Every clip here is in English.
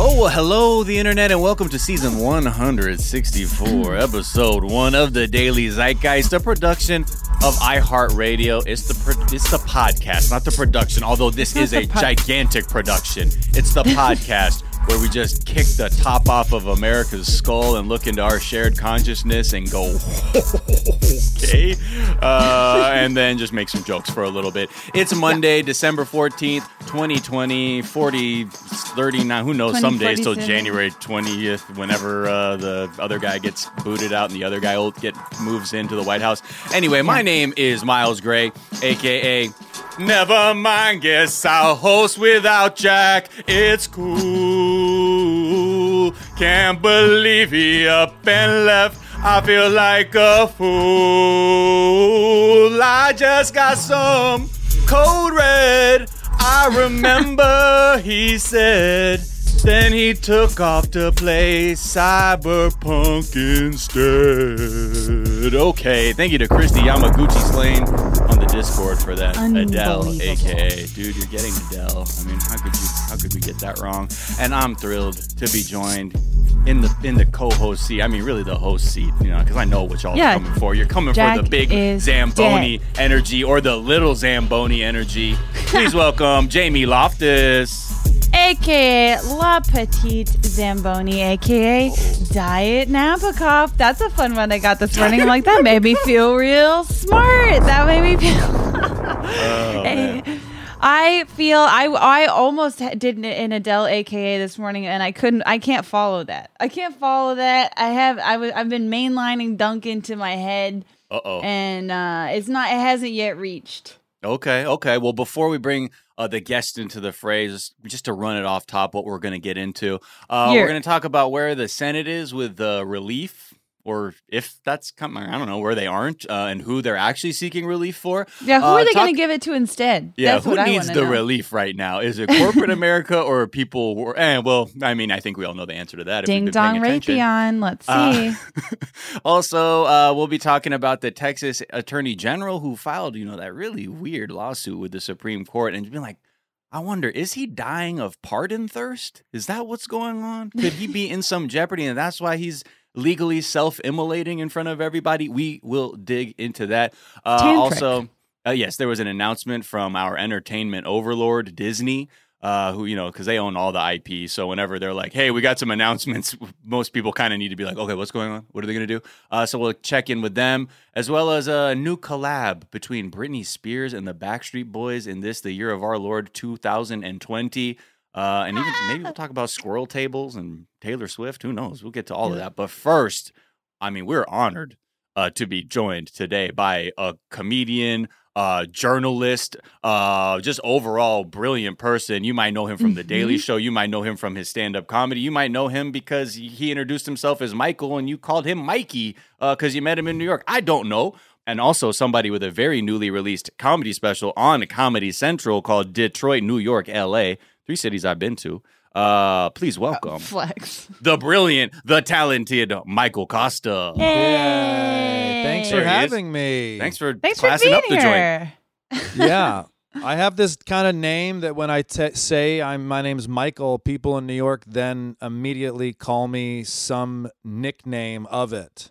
Oh, well, hello, the internet, and welcome to season 164, episode one of the Daily Zeitgeist, a production of iHeartRadio. It's the pro- it's the podcast, not the production. Although this is a gigantic production, it's the podcast where we just kick the top off of America's skull and look into our shared consciousness and go, okay, uh, and then just make some jokes for a little bit. It's Monday, December 14th, 2020, 40, 39, who knows, Some days till January 20th, whenever uh, the other guy gets booted out and the other guy will get moves into the White House. Anyway, my name is Miles Gray, aka Never mind, guess I'll host without Jack. It's cool. Can't believe he up and left. I feel like a fool. I just got some code red. I remember he said. Then he took off to play Cyberpunk instead. Okay, thank you to Christy Yamaguchi Slane on the Discord for that. Adele, aka dude, you're getting Adele. I mean, how could you? How could we get that wrong? And I'm thrilled to be joined in the in the co-host seat. I mean, really the host seat, you know, because I know what y'all Yeah. are coming for. You're coming for the big Zamboni energy or the little Zamboni energy. Please welcome Jamie Loftus. aka La Petite Zamboni, aka Diet Nabokov. That's a fun one I got this morning. I'm like, that made me feel real smart. That made me feel. Oh. I feel I I almost did an Adele AKA this morning and I couldn't I can't follow that. I can't follow that. I have I was I've been mainlining Dunkin' to my head Uh oh. and uh it's not it hasn't yet reached. Okay, okay. Well, before we bring uh, the guest into the phrase, just to run it off top, what we're going to get into, uh, we're going to talk about where the Senate is with the relief, or if that's coming, I don't know, where they aren't, uh, and who they're actually seeking relief for. Yeah, who Uh, are they talk- going to give it to instead? Yeah, That's who what needs the know. relief right now? Is it corporate America or people? Who are, eh, well, I mean, I think we all know the answer to that. Ding dong. Raytheon. Let's see. Uh, also, uh, we'll be talking about the Texas Attorney General who filed, you know, that really weird lawsuit with the Supreme Court, and being like, I wonder, is he dying of pardon thirst? Is that what's going on? Could he be in some jeopardy, and that's why he's legally self-immolating in front of everybody? We will dig into that. Uh, also, uh, yes, there was an announcement from our entertainment overlord, Disney, uh, who, you know, because they own all the IP. So whenever they're like, hey, we got some announcements, most people kind of need to be like, okay, what's going on? What are they going to do? Uh, so we'll check in with them, as well as a new collab between Britney Spears and the Backstreet Boys in this, the year of our Lord 2020. Uh, and even maybe we'll talk about squirrel tables and Taylor Swift. Who knows? We'll get to all of that. But first, I mean, we're honored uh, to be joined today by a comedian, uh, journalist, uh, just overall brilliant person. You might know him from The Daily Show. You might know him from his stand up comedy. You might know him because he- he introduced himself as Michael and you called him Mikey because you met him in New York. I don't know. And also somebody with a very newly released comedy special on Comedy Central called Detroit, New York, LA. Three cities I've been to. Uh, please welcome Flex. the brilliant, the talented Michael Kosta. Yay. Thanks There for he is. having me. Thanks for Thanks for classing being up the joint. here. yeah. I have this kind of name that when I te- say I'm my name's Michael, people in New York then immediately call me some nickname of it.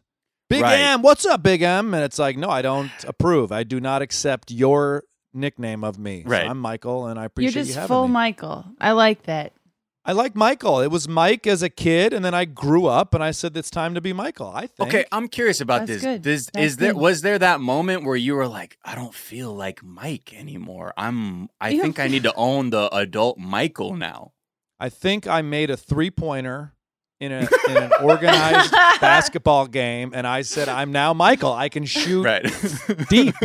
Big Right. M, what's up, Big M? And it's like, no, I don't approve. I do not accept your nickname of me. So Right. I'm Michael, and I appreciate You're appreciate just you having full me. Michael. I like that. I like Michael. It was Mike as a kid, and then I grew up, and I said it's time to be Michael. I think. Okay, I'm curious about That's this. good. This That's is there was there that moment where you were like, I don't feel like Mike anymore. I'm I You think I need to own the adult Michael now. I think I made a three pointer in, a, in an organized basketball game, and I said, I'm now Michael. I can shoot Right. deep.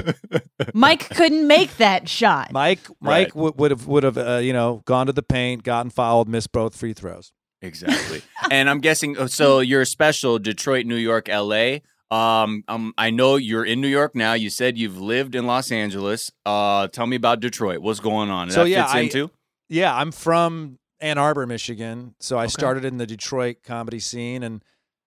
Mike couldn't make that shot. Mike Right. Mike would would have would have uh, you know gone to the paint, gotten fouled, missed both free throws. exactly. and I'm guessing oh, so you're special Detroit, New York, LA. Um, um, I know you're in New York now. You said you've lived in Los Angeles. Uh, tell me about Detroit. What's going on? So, that yeah, fits I- into Yeah, I'm from Ann Arbor, Michigan. So I started in the Detroit comedy scene, and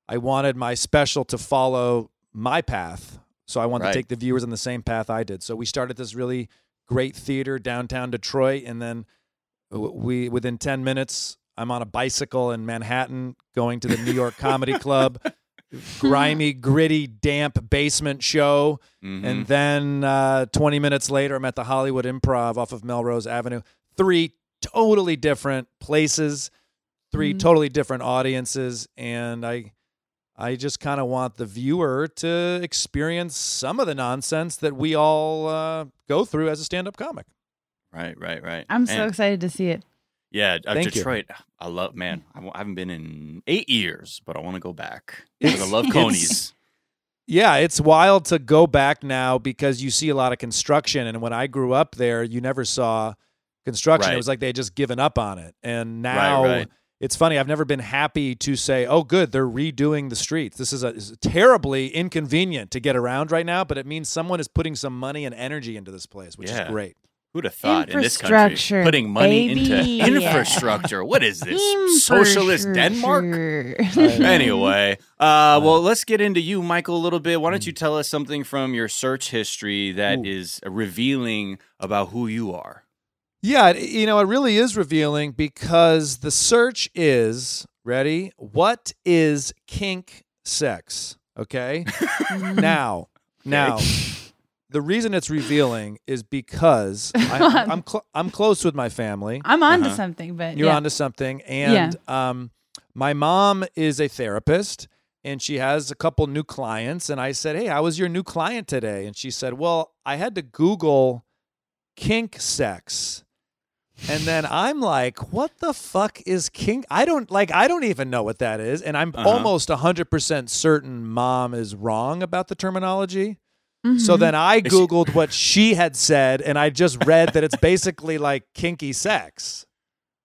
I wanted my special to follow my path. So I wanted Right. to take the viewers on the same path I did. So we started this really great theater downtown Detroit, and then we within ten minutes I'm on a bicycle in Manhattan going to the New York Comedy Club, grimy, gritty, damp basement show. Mhm. And then uh, 20 minutes later, I'm at the Hollywood Improv off of Melrose Avenue. Three totally different places, 3 Mhm. totally different audiences, and I, I just kind of want the viewer to experience some of the nonsense that we all uh, go through as a stand-up comic. right, right, right. I'm so Man, excited to see it. yeah. Uh, Thank you. Detroit, I love. Man, I w- I haven't been in eight years, but I want to go back. 'Cause I love it's- Coney's. Yeah, it's wild to go back now because you see a lot of construction. And when I grew up there, you never saw construction. Right. It was like they had just given up on it. And now right. it's funny. I've never been happy to say, oh, good, they're redoing the streets. This is, a, is terribly inconvenient to get around right now, but it means someone is putting some money and energy into this place, which Yeah. is great. Who'd have thought in this country Infrastructure, putting money into baby. infrastructure? What is this? Socialist Denmark? Anyway, uh, well, let's get into you, Michael, a little bit. Why don't you tell us something from your search history that Ooh. is revealing about who you are? Yeah, you know, it really is revealing because the search is ready. What is kink sex? Okay. now, now, the reason it's revealing is because I, I'm cl- I'm close with my family. I'm onto Uh-huh. something, but You're yeah. onto something, and um, my mom is a therapist, and she has a couple new clients. And I said, "Hey, how was your new client today?" And she said, "Well, I had to Google kink sex." And then I'm like, what the fuck is kink? I don't like I don't even know what that is. And I'm Uh-huh. almost 100% certain mom is wrong about the terminology. Mhm. So then I Is she- googled what she had said and I just read that it's basically like kinky sex.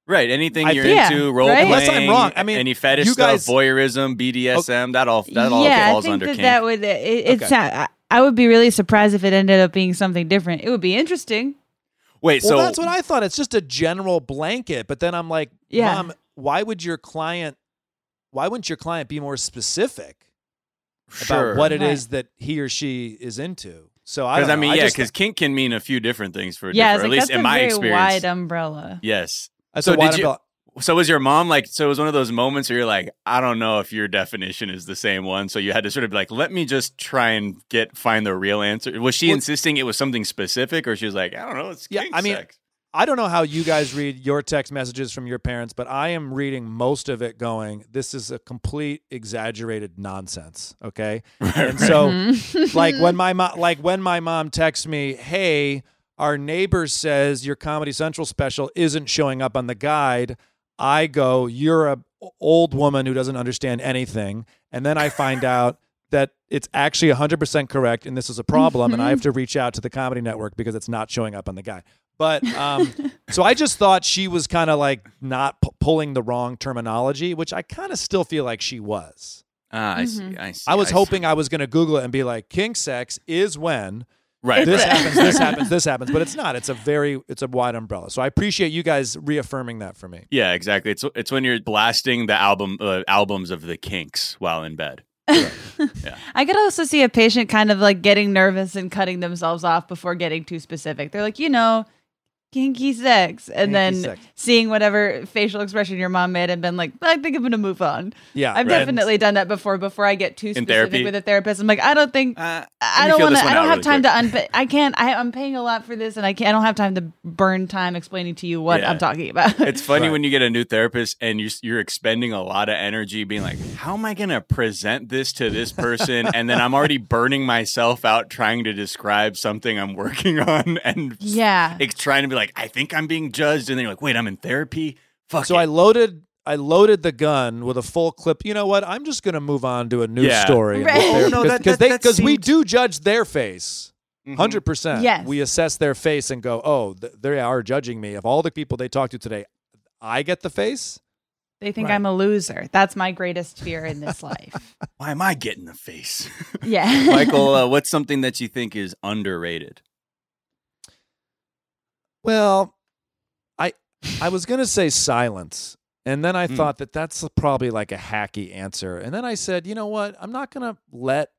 Right. Anything I you're think- into, Yeah, role right? playing. Unless I'm wrong. I mean, any fetish you guys- stuff, voyeurism, BDSM, that all that all yeah, I falls think under that kink. that would it, it's. Okay. I, I would be really surprised if it ended up being something different. It would be interesting. Wait, Well, so that's what I thought. It's just a general blanket. But then I'm like, Yeah. Mom, why would your client why wouldn't your client be more specific sure. about what it Right. is that he or she is into? So I Because don't I, mean, know. yeah, because kink can mean a few different things for Yeah, different, it's at least that's in a my very experience. wide umbrella. Yes. that's so a wide did you- umbrella. So was your mom like? So it was one of those moments where you're like, I don't know if your definition is the same one. So you had to sort of be like, let me just try and get find the real answer. Was she Well- insisting it was something specific, or she was like, I don't know, it's Yeah, I mean, sex. I don't know how you guys read your text messages from your parents, but I am reading most of it going, this is a complete exaggerated nonsense. Okay. And so Mhm. like when my mom like when my mom texts me, "Hey, our neighbor says your Comedy Central special isn't showing up on the guide." I go, "You're a old woman who doesn't understand anything." And then I find out that it's actually 100% correct and this is a problem and I have to reach out to the Comedy Network because it's not showing up on the guy. But um so I just thought she was kind of like not pu- pulling the wrong terminology, which I kind of still feel like she was. Ah, I see. Mhm. I see. I was see. hoping I was going to Google it and be like, kink sex is when right. this right. happens, this happens, this happens, but it's not. It's a very, it's a wide umbrella. So I appreciate you guys reaffirming that for me. Yeah, exactly. It's it's when you're blasting the album uh, albums of the Kinks while in bed. Yeah. I could also see a patient kind of like getting nervous and cutting themselves off before getting too specific. They're like, you know, kinky sex, and Kinky then sex. seeing whatever facial expression your mom made and been like, I think I'm gonna move on. Yeah, I've right. definitely done that before. Before I get too In specific therapy? with a therapist, I'm like, I don't think. Uh, I don't want to. I don't have really time quick. to unpay. I can't. I, I'm paying a lot for this, and I can't. I don't have time to burn time explaining to you what Yeah. I'm talking about. It's funny Right. when you get a new therapist and you're, you're expending a lot of energy being like, how am I going to present this to this person? and then I'm already burning myself out trying to describe something I'm working on and yeah. it's trying to be like, I think I'm being judged. And then you're like, wait, I'm in therapy? Fuck So it. I loaded, I loaded the gun with a full clip. You know what? I'm just going to move on to a new Yeah. story. Right. Oh, no, that- because that- they that because we do judge their face. Mhm. 100%. Yes. We assess their face and go, oh, th- they are judging me. Of all the people they talked to today, I get the face. They think Right. I'm a loser. That's my greatest fear in this life. Why am I getting the face? Yeah. Michael, uh, what's something that you think is underrated? Well, I I was gonna say silence, and then I Hmm. thought that that's probably like a hacky answer, and then I said, you know what? I'm not gonna let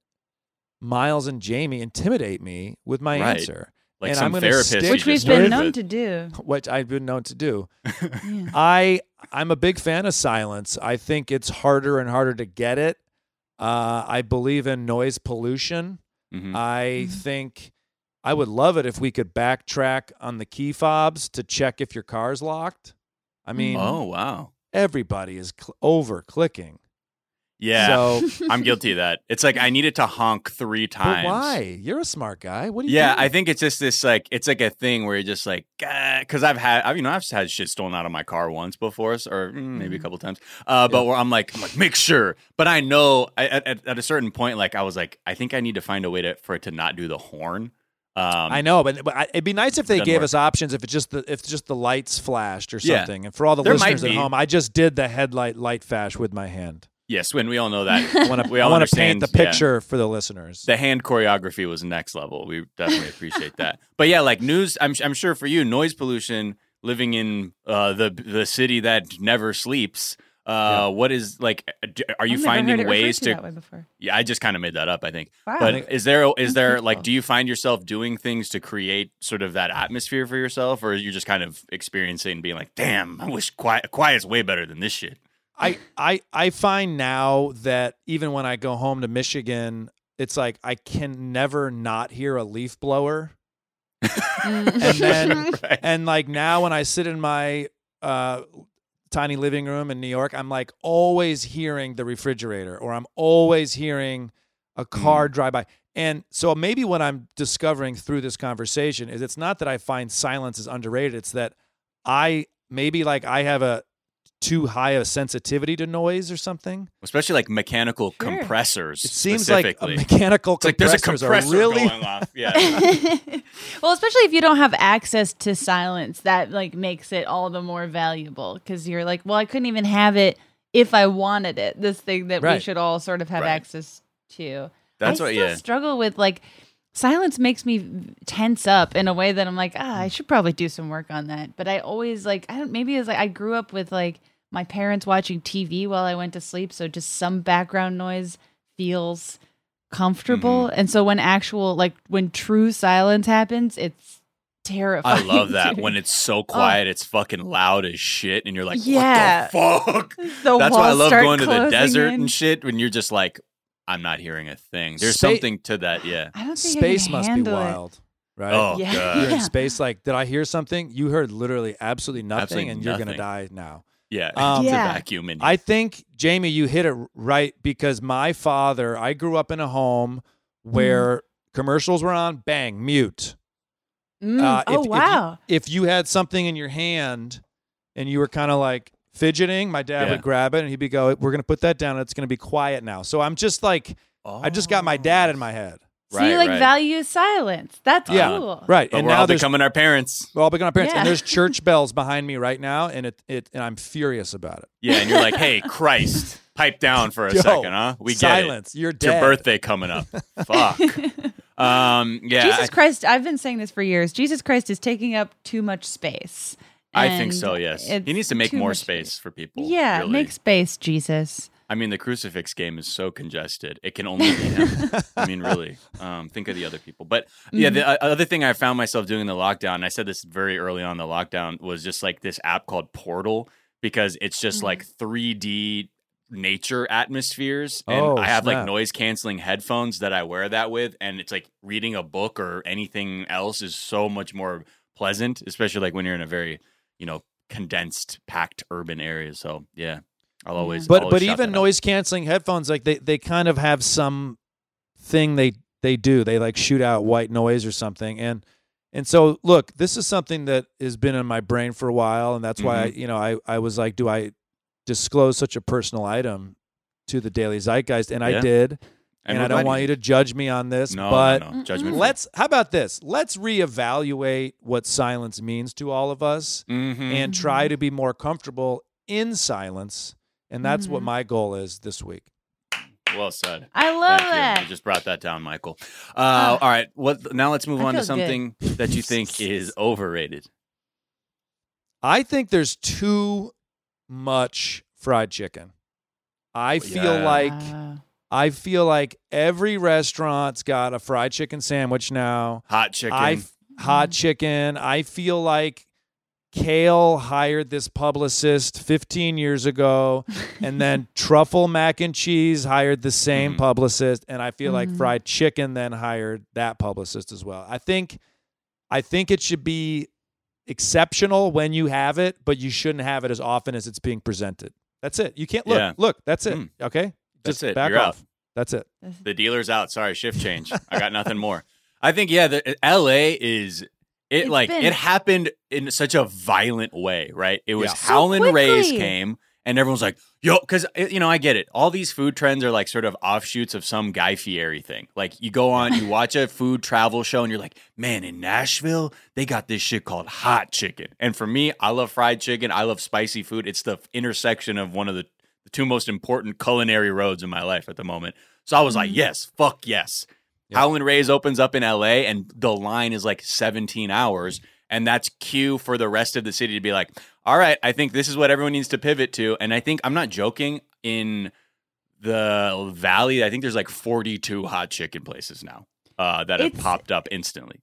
Miles and Jamie intimidate me with my Right. answer, Like And some I'm gonna therapist. stick- Which we've been known with. to do. which I've been known to do. Yeah. I I'm a big fan of silence. I think it's harder and harder to get it. Uh, I believe in noise pollution. Mhm. I Mhm. think I would love it if we could backtrack on the key fobs to check if your car's locked. I mean, oh wow. everybody is cl- over clicking. Yeah. So, I'm guilty of that. It's like I needed to honk three but times. why? You're a smart guy. What do you? Yeah, do? I think it's just this like it's like a thing where you're just like because I've had I've, you know I've had shit stolen out of my car once before or mm, maybe a Mhm. couple times uh, but where I'm like I'm like make sure but I know I, at, at at a certain point like I was like I think I need to find a way to for it to not do the horn um, I know, but, but I- it'd be nice if they gave work. us options. If it's just the if just the lights flashed or Yeah. something. And for all the There listeners at home, I just did the headlight light flash with my hand. yes when we all know that I want to We all want to paint the yeah. picture for the listeners. the hand choreography was next level. We definitely appreciate that. But yeah, like news, I'm I'm sure for you, noise pollution, living in uh, the the city that never sleeps. Uh, What is like? Are you I've never heard finding it ways to to? that way before. Yeah, I just kind of made that up. I think. Wow. But is there is there like do you find yourself doing things to create sort of that atmosphere for yourself, or are you're just kind of experiencing and being like, damn, I wish quiet quiet's way better than this shit. I, I I find now that even when I go home to Michigan, it's like I can never not hear a leaf blower. And then- Right. And like now when I sit in my uh tiny living room in New York, I'm like always hearing the refrigerator or I'm always hearing a hmm. car drive by. And so maybe what I'm discovering through this conversation is it's not that I find silence is underrated, it's that I maybe like I have a too high a sensitivity to noise or something. especially like mechanical Sure. compressors. It seems like a mechanical it's like there's a compressors compressor are really going off. Yeah. well, especially if you don't have access to silence, that like makes it all the more valuable because you're like, well, I couldn't even have it if I wanted it. This thing that we should all sort of have Right. access to. That's I what. still Yeah. struggle with like silence makes me tense up in a way that I'm like, ah, I should probably do some work on that. But I always like, I don't. Maybe it's like I grew up with like my parents watching TV while I went to sleep, so just some background noise feels comfortable. Mm-hmm. And so when actual like when true silence happens, it's terrifying. I love that to when it's so quiet, it's fucking loud as shit, and you're like, Yeah. "What the fuck?" the That's why I love going to the desert in. and shit. When you're just like, "I'm not hearing a thing." There's Spa- something to that. Yeah. I don't think space I can must be handle it. wild. Right? Oh Yeah. god. You're in space like did I hear something? You heard literally absolutely nothing Absolutely and you're going to die now. Yeah. Um, it's a vacuum in you. I think Jamie, you hit it right because my father, I grew up in a home where commercials were on, bang, mute. Mm. Uh, oh if- if you- wow! If you had something in your hand and you were kind of like fidgeting, my dad Yeah. would grab it and he'd be go, "We're going to put that down. It's going to be quiet now." So I'm just like, I just got my dad in my head. So Right, you like right. value silence. That's Yeah. cool. Right, But and we're now all there's becoming our parents. we're all becoming our parents, Yeah. and there's church bells behind me right now, and it it and I'm furious about it. Yeah, and you're like, "Hey, Christ, pipe down for a Yo, second, huh? We get silence. You're it. It's your birthday coming up. Fuck. Um. Yeah. Jesus I- Christ, I've been saying this for years. Jesus Christ is taking up too much space. I, think so. Yes. He needs to make more much space for people. Yeah, really. make space, Jesus. I mean, the crucifix game is so congested; it can only be him. I mean, really. Um, think of the other people. But yeah, the uh, other thing I found myself doing in the lockdown, and I said this very early on in the lockdown, was just like this app called Portal because it's just Mhm. like 3D nature atmospheres, and Oh, I have like noise canceling headphones that I wear that with, and it's like reading a book or anything else is so much more pleasant, especially like when you're in a very you know condensed, packed urban area. So yeah. I'll Yeah. always, But always but even noise canceling headphones, like they they kind of have some thing they they do. They like shoot out white noise or something, and and so look, this is something that has been in my brain for a while, and that's why I, Mm-hmm. you know I I was like, do I disclose such a personal item to the Daily Zeitgeist? And I did, and, we're I don't want you to judge me on this, No, but. no, no. judgment. Let's. How about this? Let's reevaluate what silence means to all of us, hmm and try to be more comfortable in silence. And that's what Mhm. my goal is this week. Well said. I love Thank you. that. You just brought that down, Michael. Uh, Ah. all right. What? Now let's move I on to feel good. something that you think is overrated. I think there's too much fried chicken. I feel Yeah. like I feel like every restaurant's got a fried chicken sandwich now. Hot chicken. I hot Mhm. chicken. I feel like Kale hired this publicist 15 years ago, and then Truffle Mac and Cheese hired the same Mhm. publicist, and I feel like Mhm. Fried Chicken then hired that publicist as well. I think, I think it should be exceptional when you have it, but you shouldn't have it as often as it's being presented. That's it. You can't look. Yeah. Look, that's it. Mm. Okay, That's just it. back You're off. out. That's it. The dealer's out. Sorry, shift change. I got nothing more. I think yeah, the L.A. is it It's like been- it happened in such a violent way, right? It was Yeah. So Howlin' Rays came, and everyone's like, "Yo," because you know I get it. All these food trends are like sort of offshoots of some Guy Fieri thing. Like you go on, you watch a food travel show, and you're like, "Man, in Nashville, they got this shit called hot chicken." And for me, I love fried chicken. I love spicy food. It's the intersection of one of the the two most important culinary roads in my life at the moment. So I was like, Mhm. yes, fuck yes. Yeah. Howlin' Rays opens up in LA and the line is like 17 hours. And that's cue for the rest of the city to be like, all right, I think this is what everyone needs to pivot to. And I think, I'm not joking, in the valley, I think there's like 42 hot chicken places now uh, that have popped up instantly.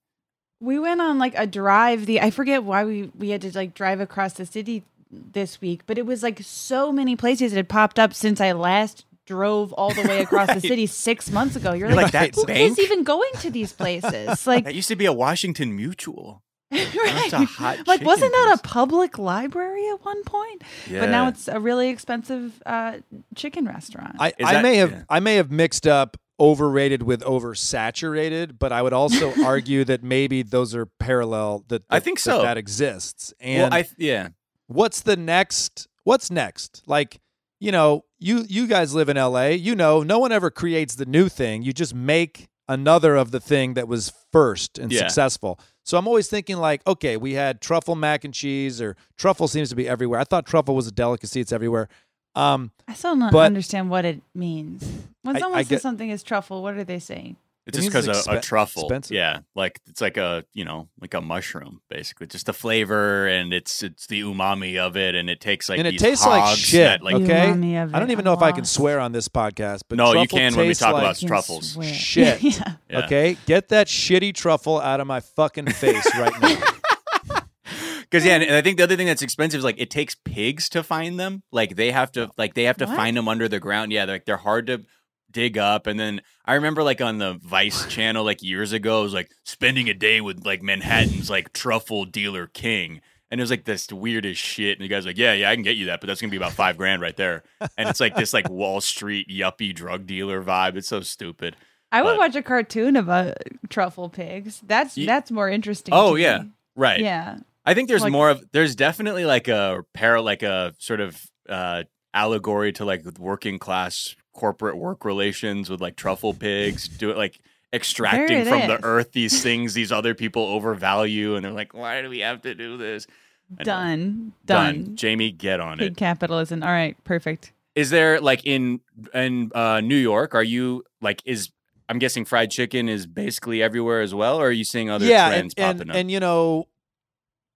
We went on like a drive. The I forget why we we had to like drive across the city this week, but it was like so many places that had popped up since I last drove all the way across Right. the city six months ago. You're You're like, like, that who bank? is even going to these places? Like, That used to be a Washington Mutual. right? a hot like, wasn't chicken that a public library at one point? Yeah. But now it's a really expensive uh, chicken restaurant. I, I that- may have yeah. I may have mixed up overrated with oversaturated, but I would also argue that maybe those are parallel. That, I that- think that so. that exists. And well, I, yeah. what's the next? What's next? Like you know, you you guys live in L.A. You know, no one ever creates the new thing. You just make another of the thing that was first and Yeah. successful. So I'm always thinking like, okay, we had truffle mac and cheese, or truffle seems to be everywhere. I thought truffle was a delicacy; it's everywhere. Um, I still don't but- understand what it means. When I- someone I says get- something is truffle, what are they saying? It's just because it's a, a truffle, expensive. yeah, like it's like a you know like a mushroom, basically, just the flavor and it's it's the umami of it, and it takes like and it these tastes like shit. that, like okay, I don't even know if I can swear on this podcast, but No, you can when we talk like about truffles. swear. shit. yeah. Yeah. Okay, get that shitty truffle out of my fucking face right now. Because yeah, and I think the other thing that's expensive is like it takes pigs to find them. Like they have to like they have to What? find them under the ground. Yeah, they're, like they're hard to dig up. And then I remember like on the Vice channel like years ago, it was like spending a day with like Manhattan's like truffle dealer king. And it was like this weirdest shit. And the guy's like, Yeah, yeah, I can get you that, but that's gonna be about five grand right there. And it's like this like Wall Street yuppie drug dealer vibe. It's so stupid. I would But- watch a cartoon about truffle pigs. That's that's more interesting. Oh yeah. me. Right. yeah. I think there's Like- more of there's definitely like a pair like a sort of uh allegory to like working class corporate work relations with like truffle pigs do it like extracting it from the earth these things these other people overvalue and they're like why do we have to do this Done. done Done. jamie get on Pig it capitalism. All right. Perfect. is there like in in uh new york are you like is i'm guessing fried chicken is basically everywhere as well or are you seeing other yeah, trends and, popping and, up and you know,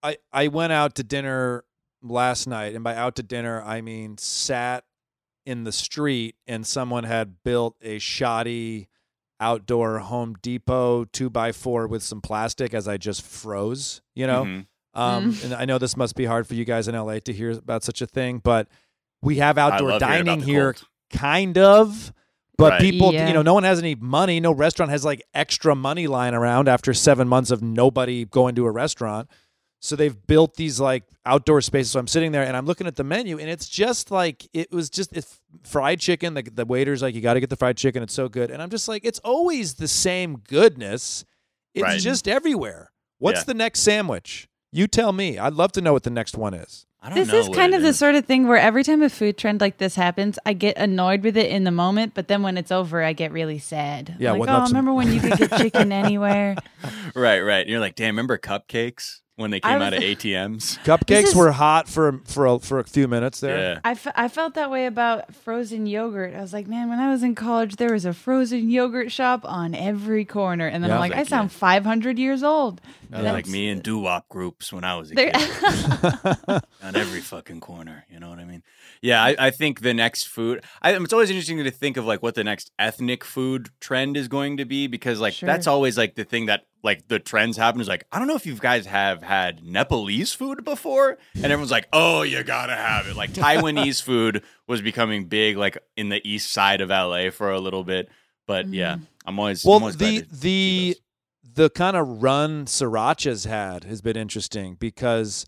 I I went out to dinner last night, and by out to dinner I mean sat in the street, and someone had built a shoddy outdoor Home Depot two by four with some plastic as I just froze. You know, Mhm. um, and I know this must be hard for you guys in LA to hear about such a thing, but we have outdoor love hearing about dining here, cold. kind of. But Right. people, Yeah. you know, no one has any money. No restaurant has like extra money lying around after seven months of nobody going to a restaurant. So they've built these like outdoor spaces. So I'm sitting there and I'm looking at the menu, and it's just like it was just it's fried chicken. The, the waiter's like, you got to get the fried chicken. It's so good. And I'm just like, it's always the same goodness. It's Right. just everywhere. What's Yeah. the next sandwich? You tell me. I'd love to know what the next one is. I don't know. This know is kind it of the sort of thing where every time a food trend like this happens, I get annoyed with it in the moment, but then when it's over, I get really sad. Yeah, like, what oh, about some- remember when you could get chicken anywhere? Right, right. And you're like, damn, remember cupcakes when they came was- out of ATMs? Cupcakes is- were hot for for a, for a few minutes there. Yeah. I, f- I felt that way about frozen yogurt. I was like, man, when I was in college, there was a frozen yogurt shop on every corner. And then Yeah. I'm like, Like, I sound 500 years old. That was That's- like me and doo-wop groups when I was a There- kid. on every fucking corner. You know what I mean? Yeah, I, I think the next food. I, it's always interesting to think of like what the next ethnic food trend is going to be because like Sure. that's always like the thing that like the trends happen is like I don't know if you guys have had Nepalese food before, and everyone's like, oh, you gotta have it. Like Taiwanese food was becoming big, like in the east side of LA for a little bit. But yeah, mm-hmm. I'm always Well, I'm always the the those. The kind of run Sriracha's had has been interesting because,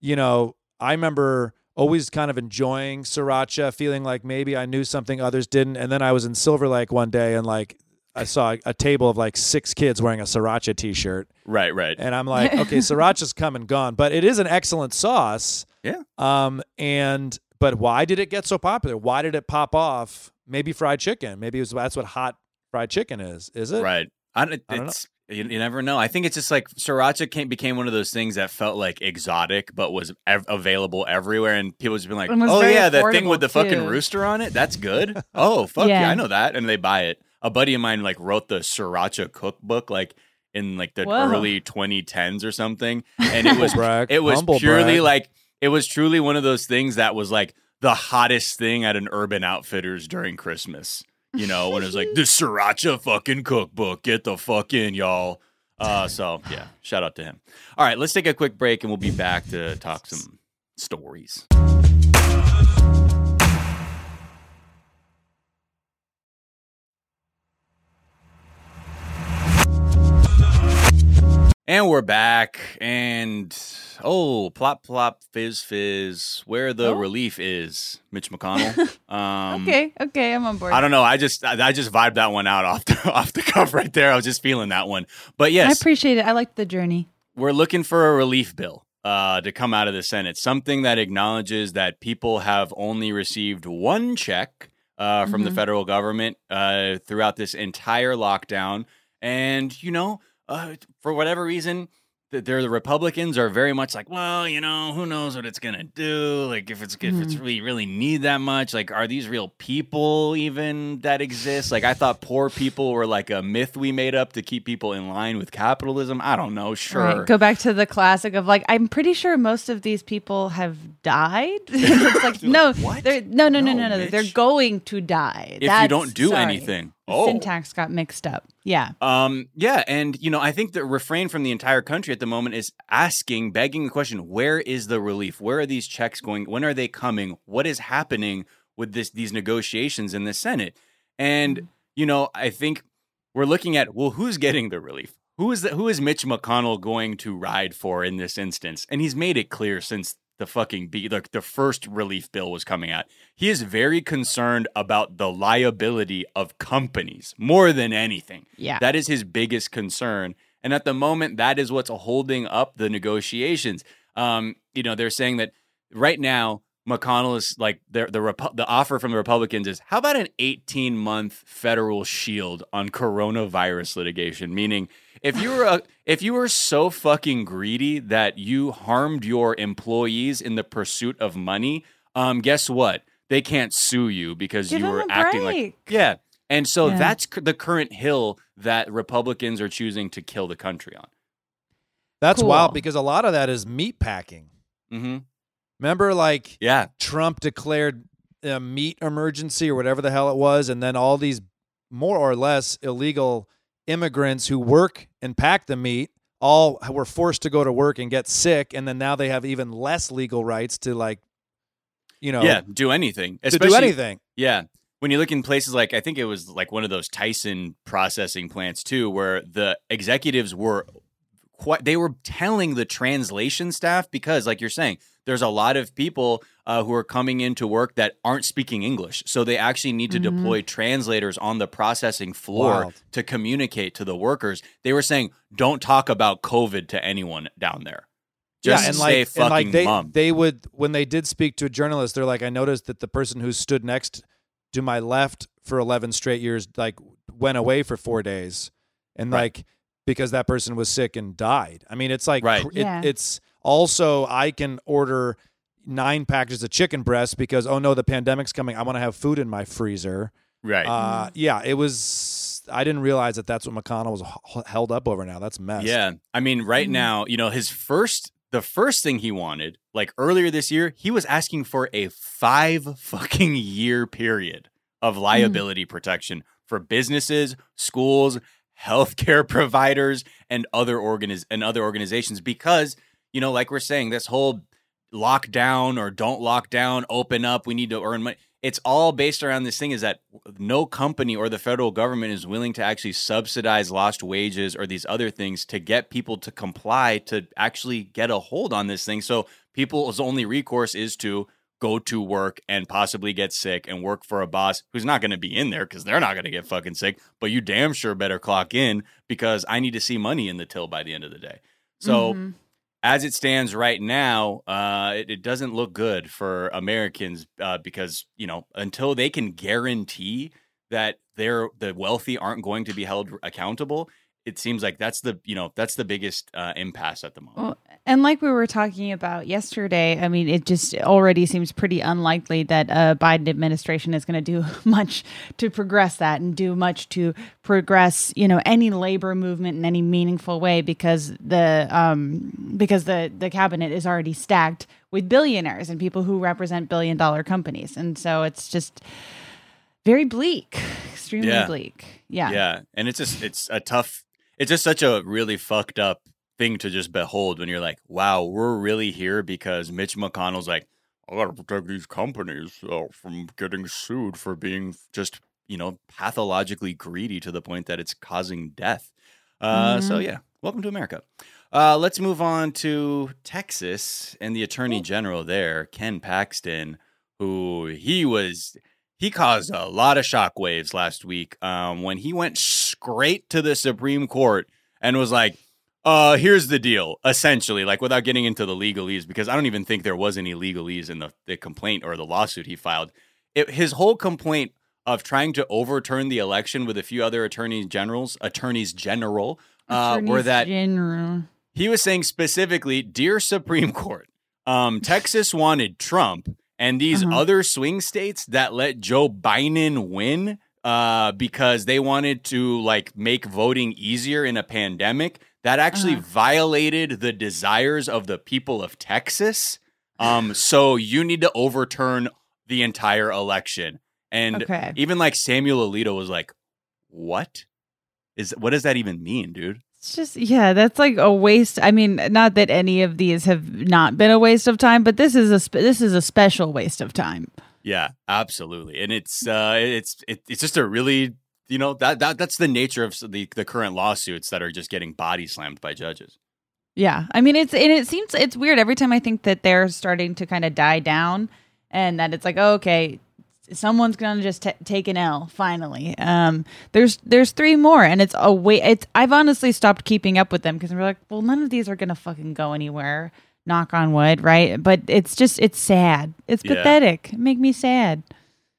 you know, I remember always kind of enjoying Sriracha, feeling like maybe I knew something others didn't. And then I was in Silver Lake one day and like I saw a table of like six kids wearing a Sriracha t-shirt. right, right. And I'm like, okay, Sriracha's come and gone, but it is an excellent sauce. Yeah. Um, and but why did it get so popular? Why did it pop off? Maybe fried chicken. Maybe it was that's what hot fried chicken is. Is it? Right. I, don't- I don't know. it's, you, you never know. I think it's just like sriracha came, became one of those things that felt like exotic, but was ev- available everywhere, and people just been like, "Oh yeah, that thing with the fucking rooster on it. That's good. oh fuck yeah. Yeah. I know that." And they buy it. A buddy of mine like wrote the sriracha cookbook like in like the Whoa. early 2010s or something, and it was Brag. it was Humble purely brag. like it was truly one of those things that was like the hottest thing at an Urban Outfitters during Christmas. You know, when it was like the sriracha fucking cookbook, get the fuck in, y'all. Uh, so yeah, shout out to him. All right, let's take a quick break and we'll be back to talk some stories. And we're back, and oh, plop plop fizz fizz, where the Oh. relief is, Mitch McConnell. Um, okay, okay, I'm on board. I don't know. I just I I just vibed that one out off the off the cuff right there. I was just feeling that one. But yes, I appreciate it. I liked the journey. we're looking for a relief bill uh, to come out of the Senate, something that acknowledges that people have only received one check uh, from the Mhm. federal government uh, throughout this entire lockdown, and you know, uh, for whatever reason. th- They're the Republicans are very much like, well, you know, who knows what it's gonna do? Like, if it's if it's really really need that much, like, are these real people even that exist? Like, I thought poor people were like a myth we made up to keep people in line with capitalism. I don't know. Sure, Right. Go back to the classic of like, I'm pretty sure most of these people have died. it's like, no, What? no, no, no, No, no, no. They're going to die. if you don't do sorry. anything. Oh. Syntax got mixed up. Yeah. Um, yeah, and you know, I think the refrain from the entire country at the moment is asking, begging the question: Where is the relief? Where are these checks going? When are they coming? What is happening with this these negotiations in the Senate? And you know, I think we're looking at well, who's getting the relief? Who is the, who is Mitch McConnell going to ride for in this instance? And he's made it clear since the fucking be like the first relief bill was coming out. He is very concerned about the liability of companies more than anything. Yeah. That is his biggest concern. And at the moment, that is what's holding up the negotiations. Um, you know, they're saying that right now, McConnell is like the the Repu- the offer from the Republicans is how about an 18 month federal shield on coronavirus litigation? Meaning, if you were a, if you were so fucking greedy that you harmed your employees in the pursuit of money, um, guess what? They can't sue you because Give you were a acting like yeah. And so Yeah. that's c- the current hill that Republicans are choosing to kill the country on. That's Cool. wild because a lot of that is meat packing. Mm-hmm. Remember, like Yeah, Trump declared a meat emergency or whatever the hell it was, and then all these more or less illegal immigrants who work and pack the meat all were forced to go to work and get sick, and then now they have even less legal rights to like, you know, yeah, do anything. to do Especially- anything. Yeah. When you look in places like, I think it was like one of those Tyson processing plants too, where the executives were quite, they were telling the translation staff because, like you're saying, there's a lot of people uh, who are coming into work that aren't speaking English. So they actually need to Mhm. deploy translators on the processing floor Wild. to communicate to the workers. They were saying, don't talk about COVID to anyone down there. Just yeah, and stay like, fucking and like they mum. they would when they did speak to a journalist, they're like, I noticed that the person who stood next to my left for eleven straight years, like, went away for four days, and Right. like because that person was sick and died. I mean, it's like Right. cr- it- Yeah. it's also I can order nine packages of chicken breast because oh no, the pandemic's coming. I want to have food in my freezer. right. Uh, yeah, it was. I didn't realize that that's what McConnell was h- held up over. Now that's a mess. Yeah. I mean, right Mhm. now, you know, his first, the first thing he wanted, like earlier this year, he was asking for a five fucking year period of liability protection for businesses, schools, healthcare providers and other organiz- and other organizations because you know like we're saying this whole lockdown or don't lock down open up we need to earn money. It's all based around this thing is that no company or the federal government is willing to actually subsidize lost wages or these other things to get people to comply to actually get a hold on this thing. So people's only recourse is to go to work and possibly get sick and work for a boss who's not going to be in there because they're not going to get fucking sick. But you damn sure better clock in because I need to see money in the till by the end of the day. So Mhm. as it stands right now, uh, it, it doesn't look good for Americans uh, because you know until they can guarantee that they're the wealthy aren't going to be held accountable. It seems like that's the you know that's the biggest uh, impasse at the moment. Well, and like we were talking about yesterday, I mean, it just already seems pretty unlikely that a Biden administration is going to do much to progress that and do much to progress, you know, any labor movement in any meaningful way because the um because the the cabinet is already stacked with billionaires and people who represent billion dollar companies, and so it's just very bleak, extremely Yeah. bleak. Yeah. Yeah, and it's just it's a tough. It's just such a really fucked up thing to just behold when you're like, wow, we're really here because Mitch McConnell's like, I gotta protect these companies uh, from getting sued for being just you know pathologically greedy to the point that it's causing death. Uh, So Mhm. yeah, welcome to America. Uh, let's move on to Texas and the Attorney General there, Ken Paxton, who he was he caused a lot of shockwaves last week um, when he went straight to the Supreme Court and was like, uh, here's the deal, essentially, like without getting into the legalese, because I don't even think there was any legalese in the, the complaint or the lawsuit he filed. It, his whole complaint of trying to overturn the election with a few other attorneys generals, attorneys general, uh, were that General. he was saying specifically, Dear Supreme Court, um, Texas wanted Trump and these Uh-huh. other swing states that let Joe Biden win uh, because they wanted to like make voting easier in a pandemic. That actually Uh-huh. violated the desires of the people of Texas. Um, so you need to overturn the entire election. And Okay. even like Samuel Alito was like, "What is? What does that even mean, dude?" It's just yeah, that's like a waste. I mean, not that any of these have not been a waste of time, but this is a spe- this is a special waste of time. Yeah, absolutely, and it's uh, it's it, it's just a really you know that that that's the nature of the the current lawsuits that are just getting body slammed by judges. Yeah, I mean, it's and it seems it's weird every time I think that they're starting to kind of die down, and that it's like, oh, okay, someone's gonna just t- take an L finally. Um, there's there's three more, and it's a way. It's I've honestly stopped keeping up with them because we're like, well, none of these are gonna fucking go anywhere. Knock on wood, right? But it's just it's sad. It's Yeah. pathetic. Make me sad.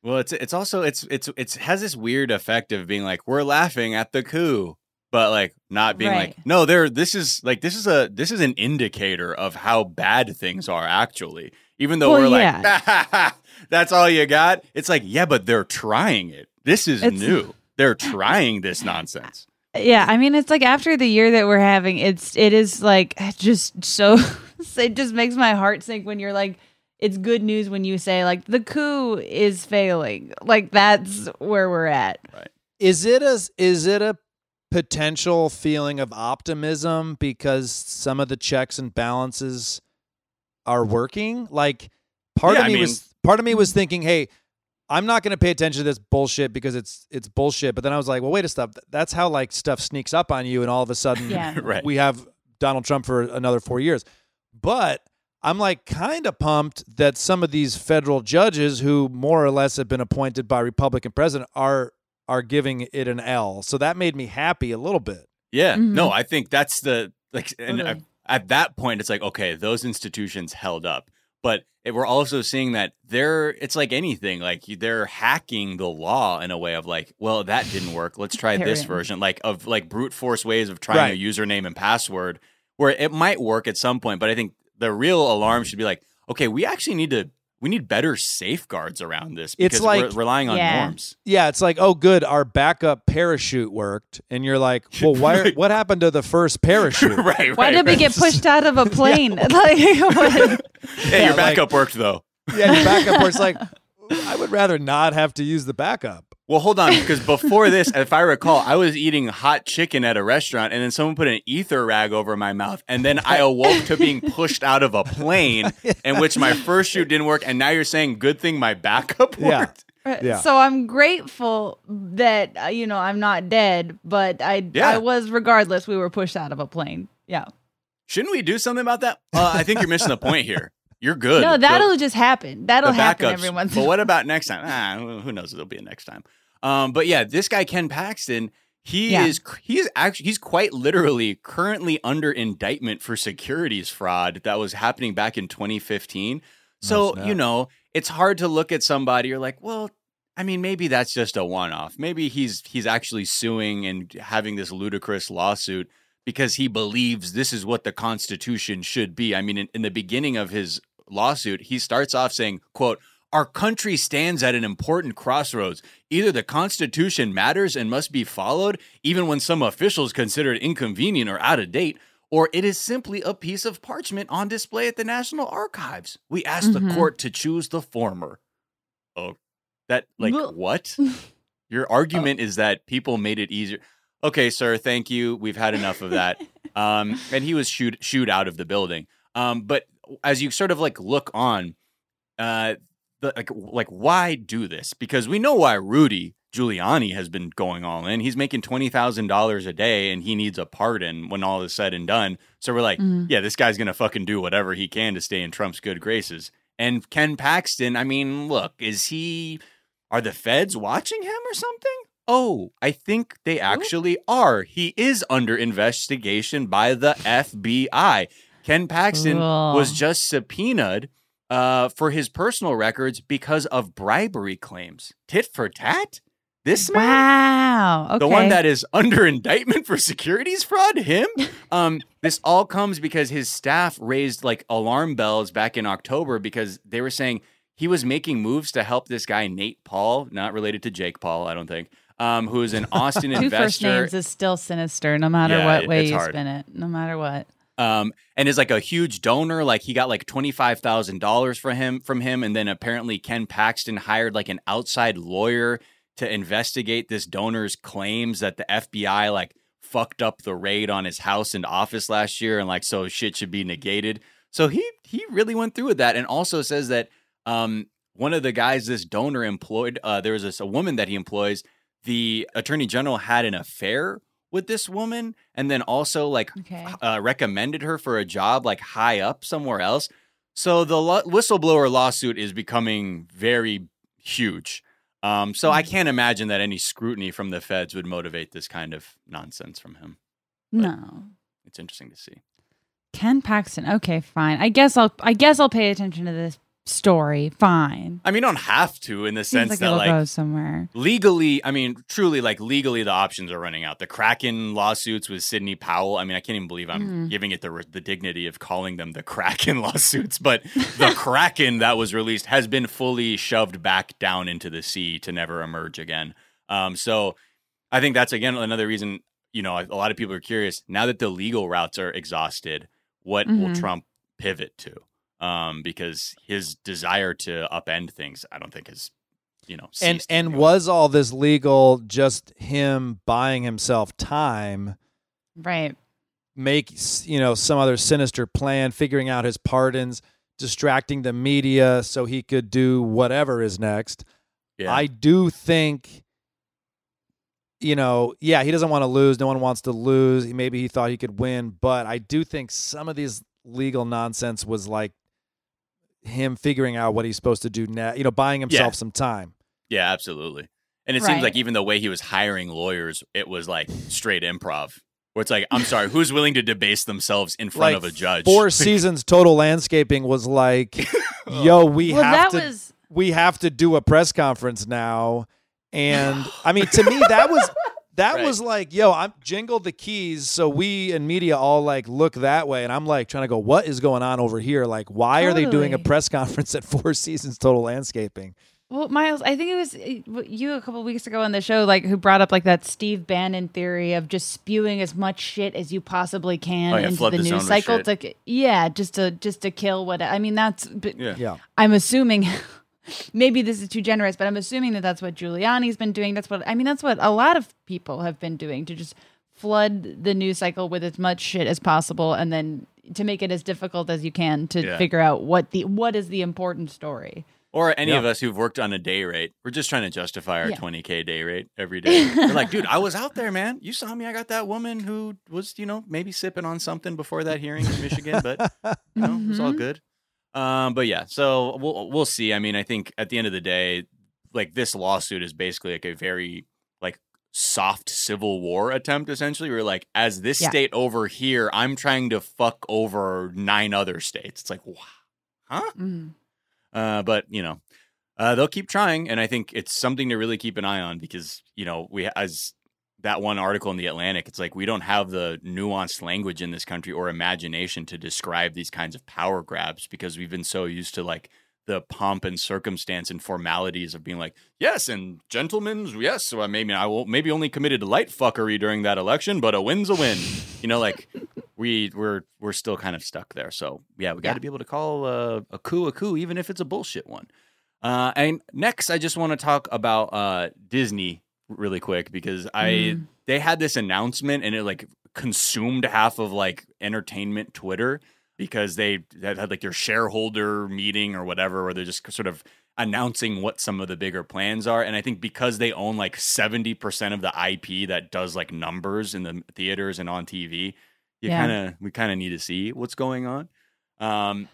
Well, it's it's also it's it's it's has this weird effect of being like we're laughing at the coup, but like not being Right. like no, there. This is like this is a this is an indicator of how bad things are actually. Even though Well, we're yeah. like, that's all you got. It's like yeah, but they're trying it. This is It's- new. They're trying this nonsense. Yeah, I mean it's like after the year that we're having, it's it is like just so it just makes my heart sink when you're like it's good news when you say like the coup is failing. Like that's where we're at. Right. Is it a is it a potential feeling of optimism because some of the checks and balances are working? Like part Yeah, of I me mean- was part of me was thinking, hey, I'm not going to pay attention to this bullshit because it's it's bullshit. But then I was like, well, wait a stuff. That's how like stuff sneaks up on you, and all of a sudden, Yeah. Right. we have Donald Trump for another four years. But I'm like kind of pumped that some of these federal judges who more or less have been appointed by Republican president are are giving it an L. So that made me happy a little bit. Yeah, Mhm. no, I think that's the like, and Totally. at, at that point, it's like okay, those institutions held up, but it, we're also seeing that they're it's like anything, like they're hacking the law in a way of like, well, that didn't work. Let's try this version, like of like brute force ways of trying Right. a username and password, where it might work at some point, but I think the real alarm should be like, okay, we actually need to. We need better safeguards around this It's because like- we're relying on Yeah. norms. Yeah, it's like, oh, good, our backup parachute worked, and you're like, well, why? Right. What happened to the first parachute? right, Why right, did we get pushed out of a plane? like what? Hey, Yeah, your like- backup worked though. yeah, your backup works. like, I would rather not have to use the backup. Well, hold on, because before this, if I recall, I was eating hot chicken at a restaurant, and then someone put an ether rag over my mouth, and then I awoke to being pushed out of a plane, in which my first chute didn't work, and now you're saying good thing my backup Yeah. worked. Yeah. So I'm grateful that uh, you know I'm not dead, but I Yeah. I was regardless. We were pushed out of a plane. Yeah. Shouldn't we do something about that? Uh, I think you're missing the point here. You're good. No, that'll just happen. That'll happen every once. in But what about next time? Ah, who who knows? It'll be a next time. Um, but yeah, this guy Ken Paxton, he Yeah. is he is actually he's quite literally currently under indictment for securities fraud that was happening back in 2015. So you know, it's hard to look at somebody. You're like, well, I mean, maybe that's just a one-off. Maybe he's he's actually suing and having this ludicrous lawsuit because he believes this is what the Constitution should be. I mean, in, in the beginning of his lawsuit, he starts off saying, "quote." Our country stands at an important crossroads. Either the Constitution matters and must be followed, even when some officials consider it inconvenient or out of date, or it is simply a piece of parchment on display at the National Archives. We ask the Mhm. court to choose the former. Oh, that, like, what? Your argument is that people made it easier. Okay, sir, thank you. We've had enough of that. Um, and he was shoot shoot out of the building. Um, but as you sort of like look on, uh, the, like like why do this? Because we know why Rudy Giuliani has been going all in. He's making twenty thousand dollars a day, and he needs a pardon when all is said and done. So we're like, Mhm. yeah, this guy's gonna fucking do whatever he can to stay in Trump's good graces. And Ken Paxton, I mean, look, is he? Are the feds watching him or something? Oh, I think they actually are. He is under investigation by the FBI. Ken Paxton was just subpoenaed uh, for his personal records because of bribery claims. Tit for tat? This man? Wow. Okay. The one that is under indictment for securities fraud, him. Um, this all comes because his staff raised like alarm bells back in October because they were saying he was making moves to help this guy Nate Paul, not related to Jake Paul, I don't think, um, who is an Austin Two first investor names is still sinister, no matter Yeah, what way you hard. spin it. No matter what. Um, and is like a huge donor. Like he got like twenty five thousand dollars for him from him, and then apparently Ken Paxton hired like an outside lawyer to investigate this donor's claims that the FBI like fucked up the raid on his house and office last year, and like so shit should be negated. So he he really went through with that, and also says that um, one of the guys this donor employed, uh, there was this a woman that he employs. The attorney general had an affair with this woman, and then also like Okay. uh, recommended her for a job like high up somewhere else. So the lo- whistleblower lawsuit is becoming very huge. Um, so I can't imagine that any scrutiny from the feds would motivate this kind of nonsense from him. No. It's interesting to see. Ken Paxton. Okay, fine. I guess I'll I guess I'll pay attention to this story. Fine. I mean, you don't have to in the Seems sense like that it'll like go somewhere. legally, I mean, truly, like legally, the options are running out. The Kraken lawsuits with Sidney Powell. I mean, I can't even believe I'm Mhm. giving it the the dignity of calling them the Kraken lawsuits, but the Kraken that was released has been fully shoved back down into the sea to never emerge again. Um, so I think that's again another reason. You know, a lot of people are curious now that the legal routes are exhausted. What will Mhm. Trump pivot to? Um, because his desire to upend things, I don't think is, you know, and and anyway. was all this legal just him buying himself time Right. make you know some other sinister plan figuring out his pardons distracting the media so he could do whatever is next Yeah. i do think you know yeah he doesn't want to lose no one wants to lose maybe he thought he could win but i do think some of these legal nonsense was like him figuring out what he's supposed to do now you know buying himself some time Yeah, absolutely. And it seems like even the way he was hiring lawyers, it was like straight improv. Where it's like, I'm sorry, who's willing to debase themselves in front like of a judge? four seasons total landscaping was like yo we well, have that to was we have to do a press conference now and i mean to me that was that Right. was like yo i'm jingle the keys so we and media all like look that way and i'm like trying to go what is going on over here like why are they doing a press conference at four seasons total landscaping Well, Miles, I think it was uh, you a couple weeks ago on the show, like who brought up like that Steve Bannon theory of just spewing as much shit as you possibly can Oh, yeah, into the the news cycle. To, yeah, just to just to kill what I mean. That's but Yeah. yeah I'm assuming maybe this is too generous, but I'm assuming that that's what Giuliani's been doing. That's what I mean. That's what a lot of people have been doing to just flood the news cycle with as much shit as possible, and then to make it as difficult as you can to Yeah. figure out what the what is the important story. Or any Yeah. of us who've worked on a day rate, we're just trying to justify our Yeah. 20k day rate every day. We're like, dude, I was out there, man. You saw me. I got that woman who was, you know, maybe sipping on something before that hearing in Michigan, but you know, it was all mm-hmm. good. Um, but yeah, so we'll we'll see. I mean, I think at the end of the day, like this lawsuit is basically like a very like soft civil war attempt. Essentially, we're like, as this Yeah. state over here, I'm trying to fuck over nine other states. It's like, wow, huh? Mhm. Uh, but you know, uh, they'll keep trying, and I think it's something to really keep an eye on because you know we as that one article in the Atlantic, it's like we don't have the nuanced language in this country or imagination to describe these kinds of power grabs because we've been so used to like the pomp and circumstance and formalities of being like, yes, and gentlemen, yes. So I maybe I will maybe only committed to light fuckery during that election, but a win's a win. you know, like we we're we're still kind of stuck there. So yeah, we got to Yeah. be able to call uh, a coup a coup, even if it's a bullshit one. Uh, and next, I just want to talk about uh, Disney really quick because I Mm. they had this announcement and it like consumed half of like entertainment Twitter because they had, had like their shareholder meeting or whatever where they're just sort of announcing what some of the bigger plans are and i think because they own like 70% of the ip that does like numbers in the theaters and on tv you Yeah. kind of we kind of need to see what's going on um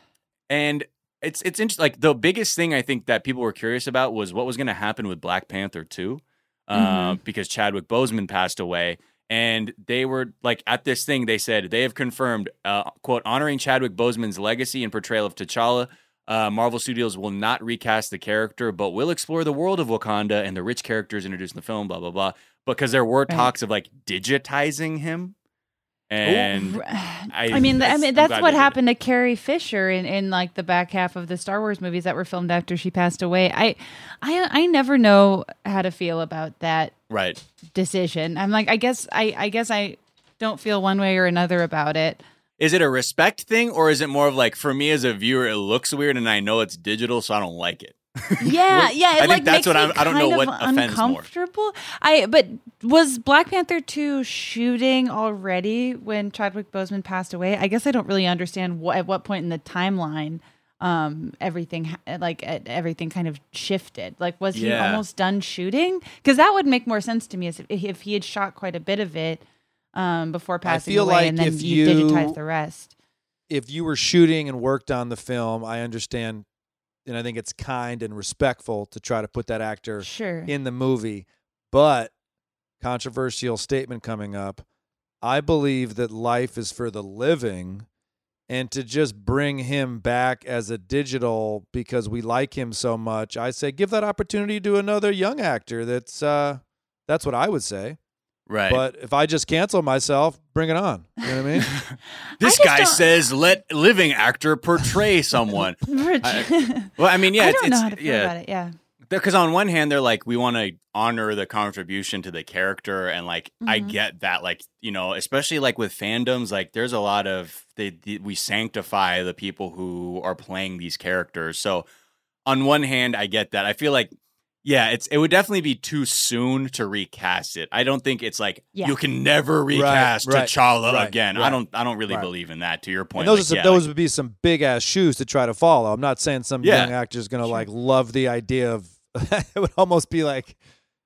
and it's it's interesting like the biggest thing i think that people were curious about was what was going to happen with black panther 2 uh, Mhm. because chadwick boseman passed away and they were like at this thing they said they have confirmed uh, quote honoring chadwick boseman's legacy and portrayal of t'challa uh, marvel studios will not recast the character but will explore the world of wakanda and the rich characters introduced in the film blah blah blah because there were Right. talks of like digitizing him and I, I- mean, I that's- mean, that's what did it. happened to Carrie Fisher in, in like the back half of the Star Wars movies that were filmed after she passed away. I, I, I never know how to feel about that right decision. I'm like, I guess, I, I guess I don't feel one way or another about it. is it a respect thing or is it more of like for me as a viewer it looks weird and i know it's digital so i don't like it Yeah, yeah. It I think like that's what I'm- I don't know what offends more. uncomfortable. I but was Black Panther two shooting already when Chadwick Boseman passed away? I guess I don't really understand what at what point in the timeline um everything like everything kind of shifted. Like was he almost done shooting? Because that would make more sense to me as if, if he had shot quite a bit of it um before passing away, like and then you, you- digitize the rest. if you were shooting and worked on the film, I understand, and I think it's kind and respectful to try to put that actor Sure. in the movie. But controversial statement coming up. I believe that life is for the living, and to just bring him back as a digital because we like him so much, I say give that opportunity to another young actor. That's uh, that's what I would say. Right But if I just cancel myself, bring it on. You know what I mean? this just guy don't- says let living actor portray someone I, well i mean yeah it's, don't know it's- how to feel yeah about it. Yeah. because on one hand they're like we want to honor the contribution to the character and like i Mhm. get that like you know especially like with fandoms like there's a lot of they, they we sanctify the people who are playing these characters so on one hand i get that i feel like yeah it's it would definitely be too soon to recast it i don't think it's like Yeah. you can never recast right, T'Challa right, again i don't i don't really right. believe in that to your point And those like, are some, yeah, those like- would be some big ass shoes to try to follow. I'm not saying some Yeah. young actor is going to Sure. like love the idea of. it would almost be like,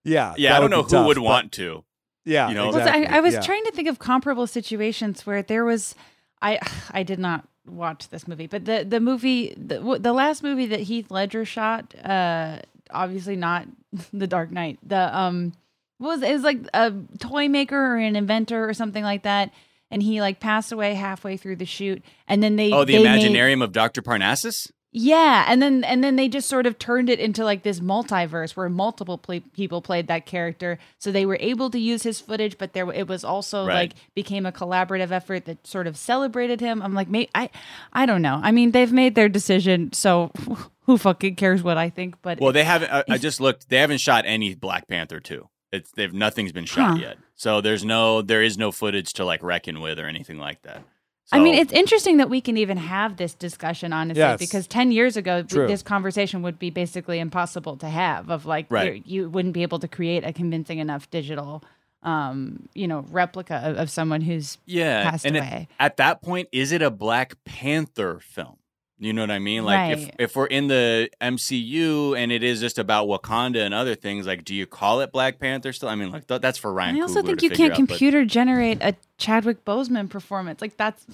yeah, yeah i don't know be who tough, would but- want to Yeah, you know? Well, so. I, I was yeah. trying to think of comparable situations where there was, I I did not watch this movie, but the the movie the the last movie that Heath Ledger shot, uh, obviously not The Dark Knight. The um, was it? was like a toy maker or an inventor or something like that, and he like passed away halfway through the shoot, and then they oh the they made- imaginarium of dr parnassus yeah, and then and then they just sort of turned it into like this multiverse where multiple pla people played that character, so they were able to use his footage, but there it was also Right. like became a collaborative effort that sort of celebrated him. I'm like, may, I, I don't know. I mean, they've made their decision, so who fucking cares what I think? But Well, they haven't. I, I just looked. They haven't shot any Black Panther two. It's they've nothing's been shot Huh. yet. So there's no there is no footage to like reckon with or anything like that. I mean, it's interesting that we can even have this discussion, honestly, Yes. because 10 years ago, True. this conversation would be basically impossible to have of like, Right. you're- wouldn't be able to create a convincing enough digital, um, you know, replica of, of someone who's yeah. passed and away. At, that point, is it a Black Panther film? You know what I mean? Like if Right. if we're in the MCU and it is just about Wakanda and other things, like do you call it Black Panther still? I mean, like th- that's for Ryan. I also Coogler think you can't out, but- computer generate a Chadwick Boseman performance. Like that's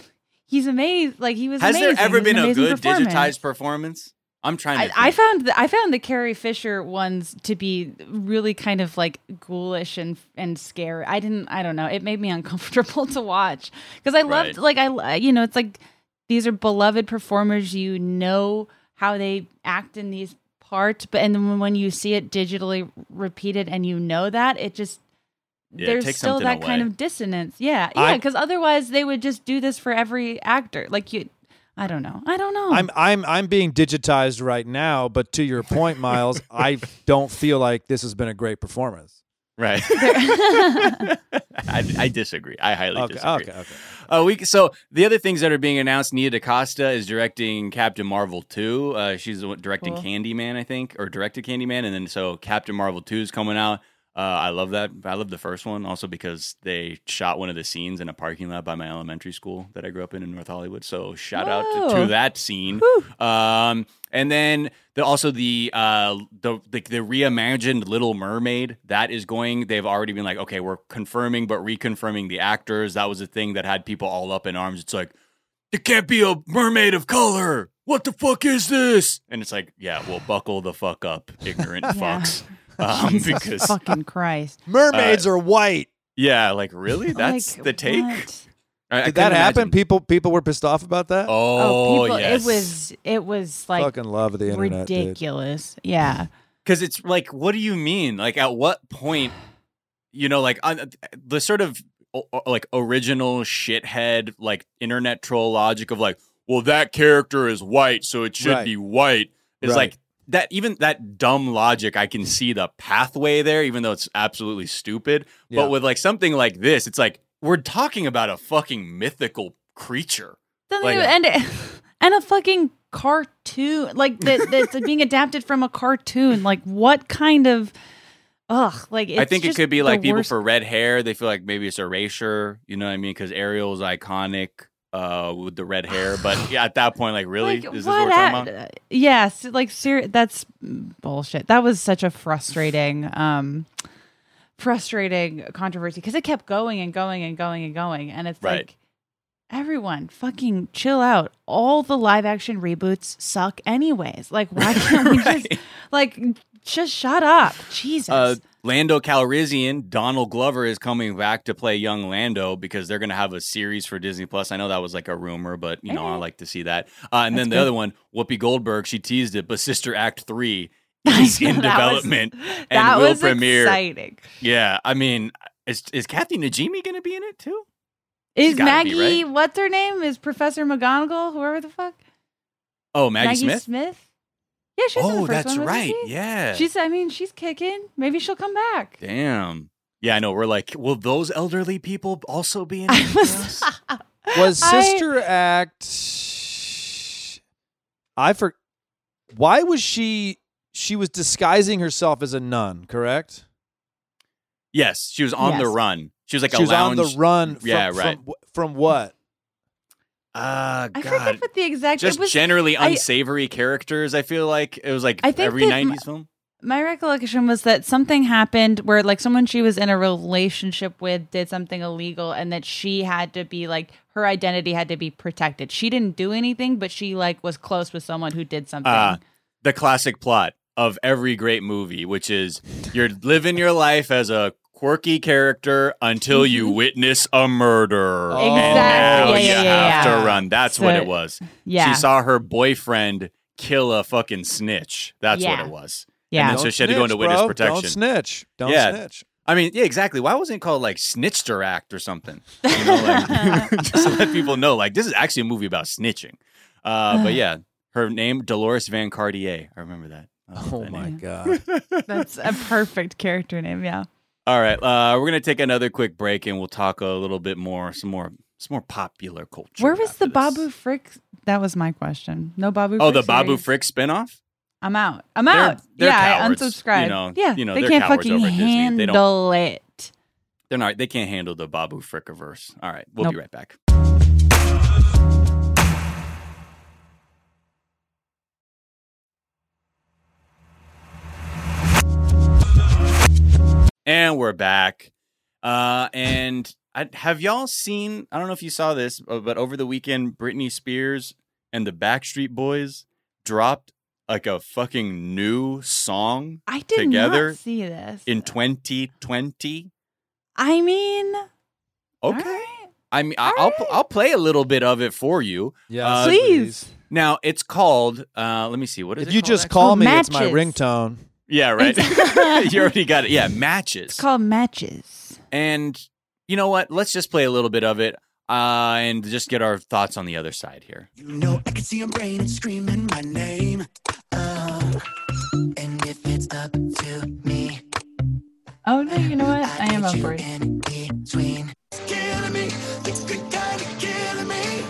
he's amazing. Like he was. Has there ever It was an been a good performance. digitized performance? I'm trying I, to. I think. found the, I found the Carrie Fisher ones to be really kind of like ghoulish and and scary. I didn't. I don't know. It made me uncomfortable to watch because I loved Right. like I you know it's like these are beloved performers. You know how they act in these parts, but and then when you see it digitally repeated and you know that it just Yeah, there's takes still something that kind of dissonance. Yeah, yeah, because otherwise they would just do this for every actor. Like you, I don't know. I don't know. I'm I'm I'm being digitized right now, but to your point, Miles, I don't feel like this has been a great performance. right. I, I disagree. I highly Okay, disagree. okay, okay. Uh, we so the other things that are being announced. Nia DaCosta is directing Captain Marvel two. Uh, she's directing Cool. Candyman, I think, or directed Candyman, and then so Captain Marvel two is coming out. Uh, I love that. I love the first one also because they shot one of the scenes in a parking lot by my elementary school that I grew up in in North Hollywood. So shout out to, to that scene. Um, and then the, also the uh the, the the reimagined Little Mermaid that is going. They've already been like, okay, we're confirming but reconfirming the actors. That was a thing that had people all up in arms. It's like it can't be a mermaid of color. What the fuck is this? And it's like, yeah, well, buckle the fuck up, ignorant Yeah. Fucks. Um, Jesus because fucking Christ. Mermaids are white. yeah, like really, that's Like, the take. what? I- I Did that couldn't happen? imagine. People people were pissed off about that. Oh, people, yes. it was it was like Fucking love the internet, dude. ridiculous. Yeah. because it's like what do you mean like at what point you know like on the sort of o- o- like original shithead like internet troll logic of like well that character is white so it should Right. be white It's Right. like that even that dumb logic i can see the pathway there even though it's absolutely stupid Yeah. but with like something like this it's like we're talking about a fucking mythical creature Doesn't Like- even- and and a fucking cartoon like that that's being adapted from a cartoon. Like what kind of ugh like I it's think it could be like people worst- for red hair. They feel like maybe it's erasure. You know what I mean? Because Ariel's iconic uh, with the red hair. But yeah, at that point, like, really, Like, is this what we're talking about? Yes, like ser- that's bullshit. That was such a frustrating, um, frustrating controversy because it kept going and going and going and going, and it's Right. like everyone fucking chill out. All the live action reboots suck, anyways. Like, why can't we Right. just like just shut up? Jesus. Uh, Lando Calrissian, Donald Glover is coming back to play young Lando because they're going to have a series for Disney Plus. I know that was like a rumor, but you know I like to see that. Uh, and then the good. other one, Whoopi Goldberg, she teased it, but Sister Act three is in that was- development and that will was premiere. exciting. Yeah, I mean, is is Kathy Najimy going to be in it too? Is gotta be, Maggie? right? What's her name? Is Professor McGonagall? Whoever the fuck. Oh, Maggie, Smith. Smith. Yeah, she's in Oh, the first that's one, wasn't right. she? Yeah. She's. I mean, she's kicking. Maybe she'll come back. Damn. Yeah, I know. We're like, will those elderly people also be in I was. us? Was I- Sister Act? I for. Why was she? She was disguising herself as a nun, correct? yes, she was on the run. She was like she a was lounge. on the run. From, Yeah, right. From, from what? Uh, I God. forget what the exact. Just it was, generally I- unsavory characters. I feel like it was like I think every '90s film. my recollection was that something happened where like someone she was in a relationship with did something illegal and that she had to be like her identity had to be protected. She didn't do anything, but she like was close with someone who did something. Uh, the classic plot of every great movie, which is you're living your life as a quirky character until you witness a murder. Oh. And Exactly. now Yeah, you yeah, yeah, have yeah. to run. That's what it was. yeah. She saw her boyfriend kill a fucking snitch. That's what it was. yeah. And so Don't she had to go snitch, into witness bro. protection. Don't snitch. Don't Yeah. snitch. I mean, yeah, exactly. Why wasn't it called like Snitchter Act or something? You know, like, just to let people know, like this is actually a movie about snitching. Uh, but yeah, her name Deloris Van Cartier. I remember that. Oh my name. god. That's a perfect character name. Yeah. All right, uh, we're gonna take another quick break and we'll talk a little bit more, some more It's more popular culture. Where was the this. Babu Frick? That was my question. No Babu. Oh, the Frick Babu series? Frick spinoff? I'm out. I'm They're- out. they're yeah, cowards, I unsubscribed. you know- yeah, you know, they can't fucking Disney. They handle it. They're not. They can't handle the Babu Frickiverse. All right, we'll be right back. And we're back. Uh, and I, have y'all seen? I don't know if you saw this, uh, but over the weekend, Britney Spears and the Backstreet Boys dropped like a fucking new song I did Together not see this. in 2020. I mean, Okay. alright. I mean, I- I'll Alright. I'll play a little bit of it for you. Yeah, Uh, Please. Now it's called. Uh, let me see. What is If it you called, just actually? call called me, it's my Matches. ringtone. Yeah, right. You already got it. Yeah, matches. It's called matches. and you know what? Let's just play a little bit of it uh, and just get our thoughts on the other side here. You know I can see your brain and screaming my name. Uh, and if it's up to me, Oh no, you know what? I am I'd on put you board. in between. It's killing me. It's good kind of killing me.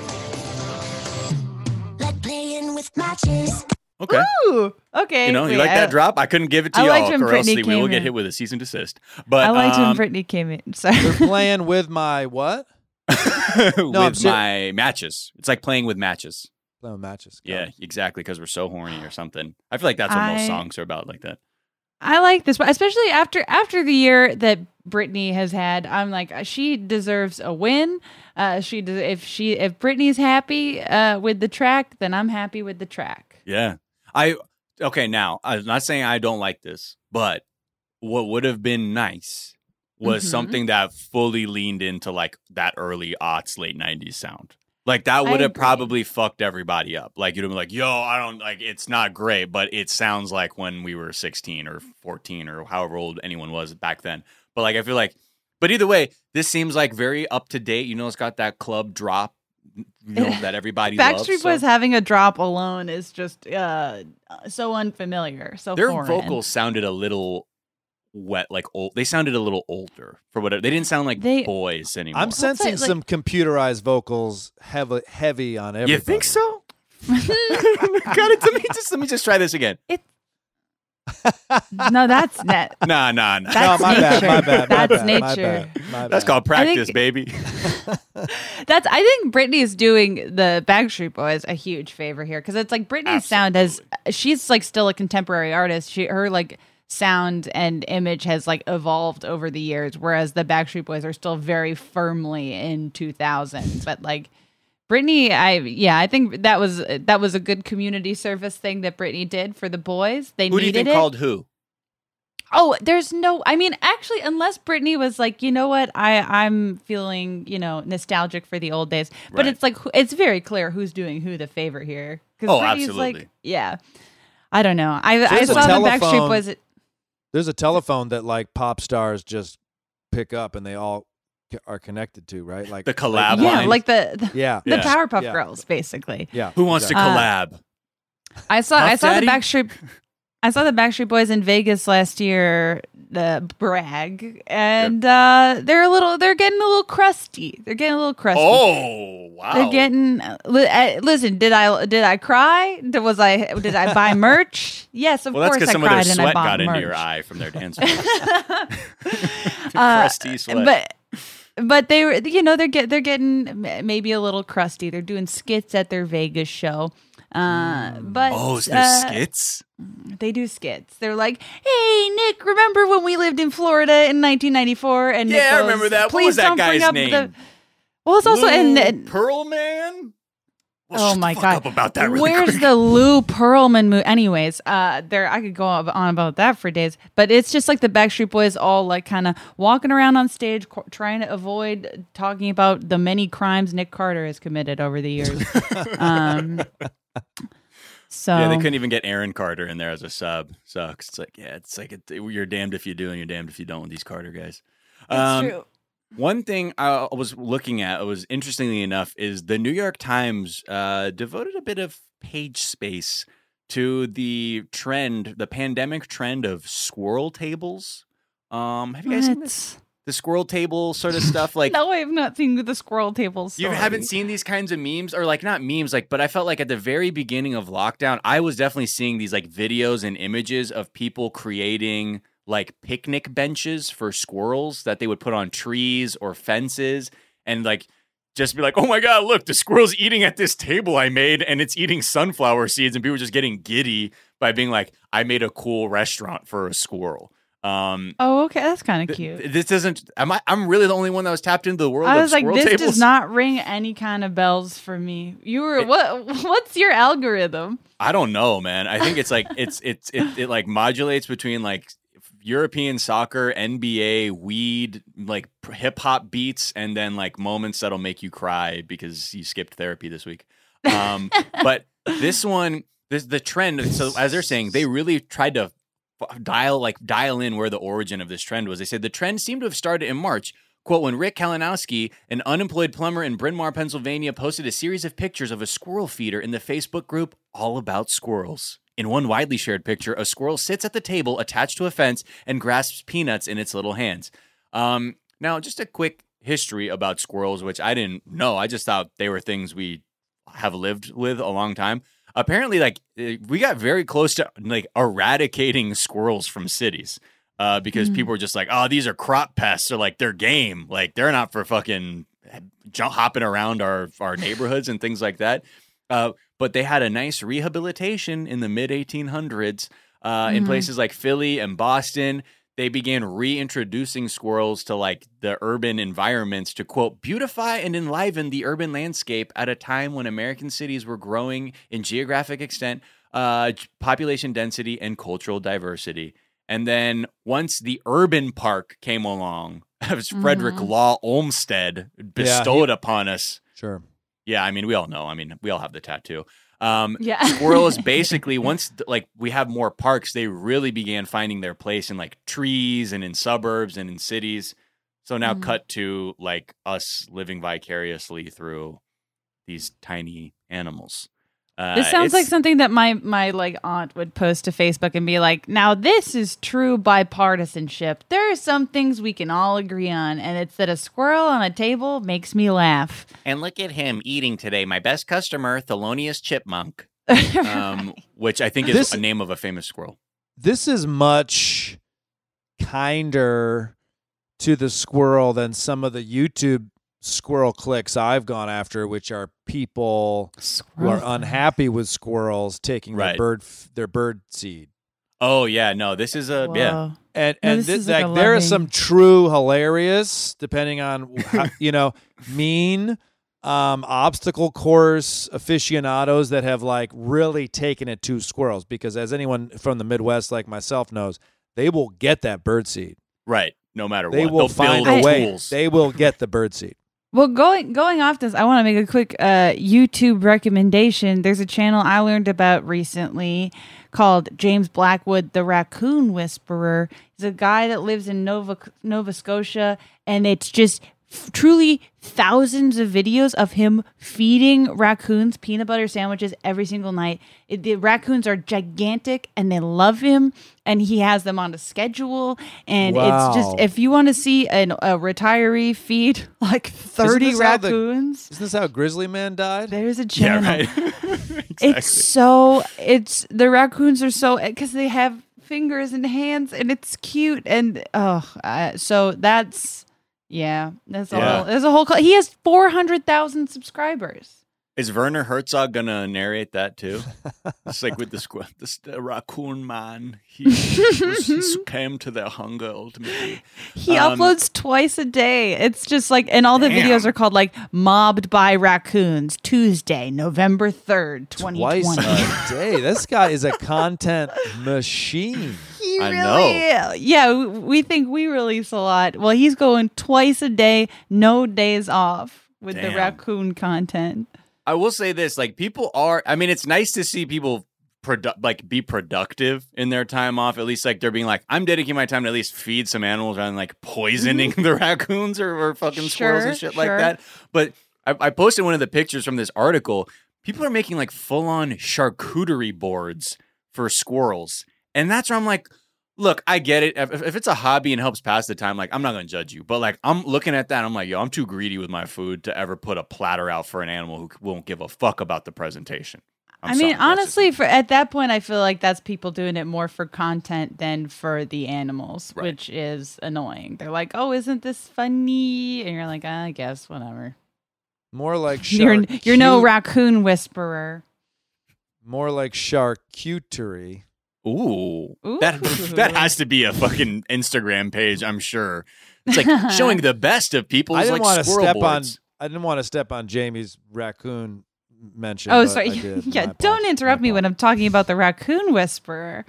Like playing with matches. Okay. Ooh, okay. You know, you wait, like I- that drop? I couldn't give it to I y'all, liked when or else Britney we will came get hit with a cease and desist. But I liked um, when Britney came in. Sorry. You're playing with my what? with I'm ser- my matches. It's like playing with matches. Playing with matches. Go. Yeah, exactly. Because we're so horny or something. I feel like that's what most songs are about, like that. I like this, but especially after after the year that Britney has had, I'm like uh, she deserves a win. Uh, she des- if she if Britney's happy uh, with the track, then I'm happy with the track. Yeah. I okay, now I'm not saying I don't like this, but what would have been nice was Mhm. something that fully leaned into like that early aughts, late nineties sound. Like that would have probably fucked everybody up. Like you'd have been like, yo, I don't like it's not great, but it sounds like when we were sixteen or fourteen or however old anyone was back then. But like I feel like but either way, this seems like very up to date. You know, it's got that club drop you know, that everybody loves. Backstreet so- having a drop alone is just uh, so unfamiliar. So their foreign. vocals sounded a little wet, like old. They sounded a little older for whatever. They didn't sound like They- boys anymore. I'm sensing like- some computerized vocals heavy, heavy on everybody. you think so? Got it. Let me just let me just try this again. No, that's net. Nah, nah, nah. That's no, my bad, nature. my bad, my That's bad, my nature. bad, my That's called practice, think- baby. That's I think Britney's doing the Backstreet Boys a huge favor here because it's like Britney's sound has she's like still a contemporary artist. She her like sound and image has like evolved over the years, whereas the Backstreet Boys are still very firmly in 2000. But like Britney, I yeah, I think that was that was a good community service thing that Britney did for the boys. They Who do you needed think it. called who? Oh, there's no. I mean, actually, unless Britney was like, you know what, I I'm feeling, you know, nostalgic for the old days. But Right. it's like it's very clear who's doing who the favor here. Oh, Britney's absolutely. Like, yeah, I don't know. I I There's saw the Backstreet Boys. There's a telephone that like pop stars just pick up and they all are connected to, right? Like The collab like- Yeah, line. like the the, Yeah. the Yeah. Powerpuff Yeah. Girls, basically. Yeah. Who wants to exactly. Uh, collab? I saw I saw Daddy? the Backstreet. I saw the Backstreet Boys in Vegas last year. The brag, and uh, they're a little. They're getting a little crusty. They're getting a little crusty. Oh, wow. They're getting. Li- uh, listen, did I did I cry? Did, was I did I buy merch? Yes, of well, that's course because I some of their cried and I sweat bought got into your eye from their dance. moves. Uh, Crusty sweat. But but they were you know they're get they're getting maybe a little crusty. They're doing skits at their Vegas show. Uh, but oh, is there uh, skits? They do skits. They're like, "Hey, Nick, remember when we lived in Florida in 1994?" And Nick Yeah, I remember that. What was that guy's name? The... Well, it's also Lou and, and Pearl Man. Well, oh shut the my fuck god, up about that. Really Where's quick. the Lou Pearlman movie? Anyways, uh, there I could go on on about that for days, but it's just like the Backstreet Boys all like kind of walking around on stage, co- trying to avoid talking about the many crimes Nick Carter has committed over the years. um, so Yeah, they couldn't even get Aaron Carter in there as a sub. Sucks. It's like, yeah, it's like it, you're damned if you do and you're damned if you don't with these Carter guys. It's Um, true. One thing I was looking at was interestingly enough is the New York Times uh, devoted a bit of page space to the trend, the pandemic trend of squirrel tables. Um, have you guys seen this? the squirrel table sort of stuff. Like no, I have not seen the squirrel tables. you haven't seen these kinds of memes or like not memes like but I felt like at the very beginning of lockdown I was definitely seeing these like videos and images of people creating like picnic benches for squirrels that they would put on trees or fences and like just be like, "Oh my god, look, the squirrel's eating at this table I made and it's eating sunflower seeds." And people just getting giddy by being like, "I made a cool restaurant for a squirrel." Um Oh, okay, that's kind of th- cute. this doesn't am I I'm really the only one that was tapped into the world I of was like, this tables. does not ring any kind of bells for me. You were what? What's your algorithm? I don't know, man. I think it's like it's it's it, it like modulates between like European soccer, NBA, weed, like hip hop beats, and then like moments that'll make you cry because you skipped therapy this week. Um, but this one, this the trend. So as they're saying, they really tried to dial like dial in where the origin of this trend was. They said the trend seemed to have started in March. Quote, when Rick Kalinowski, an unemployed plumber in Bryn Mawr, Pennsylvania, posted a series of pictures of a squirrel feeder in the Facebook group All About Squirrels. In one widely shared picture, a squirrel sits at the table attached to a fence and grasps peanuts in its little hands. Um, now, just a quick history about squirrels, which I didn't know. I just thought they were things we have lived with a long time. Apparently, like eh, we got very close to like eradicating squirrels from cities uh, because Mhm. people were just like, "Oh, these are crop pests," or like they're game, like they're not for fucking jump hopping around our our neighborhoods and things like that. Uh, but they had a nice rehabilitation in the mid 1800s uh, in Mhm. places like Philly and Boston. They began reintroducing squirrels to like the urban environments to quote beautify and enliven the urban landscape at a time when American cities were growing in geographic extent, uh, population density, and cultural diversity. And then once the urban park came along, as Frederick Mhm. Law Olmsted bestowed upon us. Sure. Yeah, I mean, we all know. I mean, we all have the tattoo. Um, Yeah, squirrels basically once like we have more parks, they really began finding their place in like trees and in suburbs and in cities. So now Mhm. cut to like us living vicariously through these tiny animals. Uh, This sounds like something that my my like aunt would post to Facebook and be like, "Now this is true bipartisanship. There are some things we can all agree on, and it's that a squirrel on a table makes me laugh." And look at him eating today. My best customer, Thelonious Chipmunk, um, which I think is This- a name of a famous squirrel. This is much kinder to the squirrel than some of the YouTube squirrel clicks I've gone after, which are people who are unhappy with squirrels taking Right. their bird f- their bird seed. Oh yeah, no, this is a yeah. Whoa. And No, and this thi- is like like a there is some true hilarious, depending on how, you know, mean um, obstacle course aficionados that have like really taken it to squirrels because as anyone from the Midwest like myself knows, they will get that bird seed. Right. No matter They what, will They'll find build a way. tools. They will get the bird seed. Well, going going off this, I want to make a quick uh, YouTube recommendation. There's a channel I learned about recently called James Blackwood, the Raccoon Whisperer. He's a guy that lives in Nova Nova Scotia, and it's just f- truly thousands of videos of him feeding raccoons peanut butter sandwiches every single night. It, the raccoons are gigantic, and they love him, and he has them on a schedule. And it's just if you want to see an, a retiree feed like 30 this how the- raccoons, Isn't this how Grizzly Man died? there's a yeah, channel. right. exactly. It's so it's the raccoons are so because they have fingers and hands and it's cute and oh uh, so that's yeah that's a Yeah. whole there's a whole he has 400,000 subscribers. Is Werner Herzog gonna narrate that too? It's like with the squ- this the raccoon man. He, was, he succumbed to their hunger ultimately. He Um, uploads twice a day. It's just like and all the Damn. videos are called like mobbed by raccoons Tuesday November 3rd 2020. Twice a day. This guy is a content machine. He I really, yeah. we- We think we release a lot. Well, he's going twice a day, no days off with the raccoon content. I will say this: like people are. I mean, it's nice to see people produ- like be productive in their time off. At least like they're being like, I'm dedicating my time to at least feed some animals rather than like poisoning the raccoons or, or fucking squirrels and Mm-hmm. Sure, shit like that. But I, I posted one of the pictures from this article. People are making like full on charcuterie boards for squirrels, and that's where I'm like. Look, I get it. If, if it's a hobby and helps pass the time, like I'm not gonna judge you. But like I'm looking at that, I'm like, yo, I'm too greedy with my food to ever put a platter out for an animal who won't give a fuck about the presentation. I'm I mean, sorry, that's just honestly, for at that point, I feel like that's people doing it more for content than for the animals, Right. which is annoying. They're like, "Oh, isn't this funny?" And you're like, "I guess whatever." More like You're you're no raccoon whisperer. More like charcuterie. Ooh, that that has to be a fucking Instagram page. I'm sure. It's like showing the best of people. I didn't like want to squirrel step on. I didn't want to step on Jamie's raccoon mention. Oh, sorry. I yeah, don't apologies. interrupt My me when. I'm talking about the raccoon whisperer.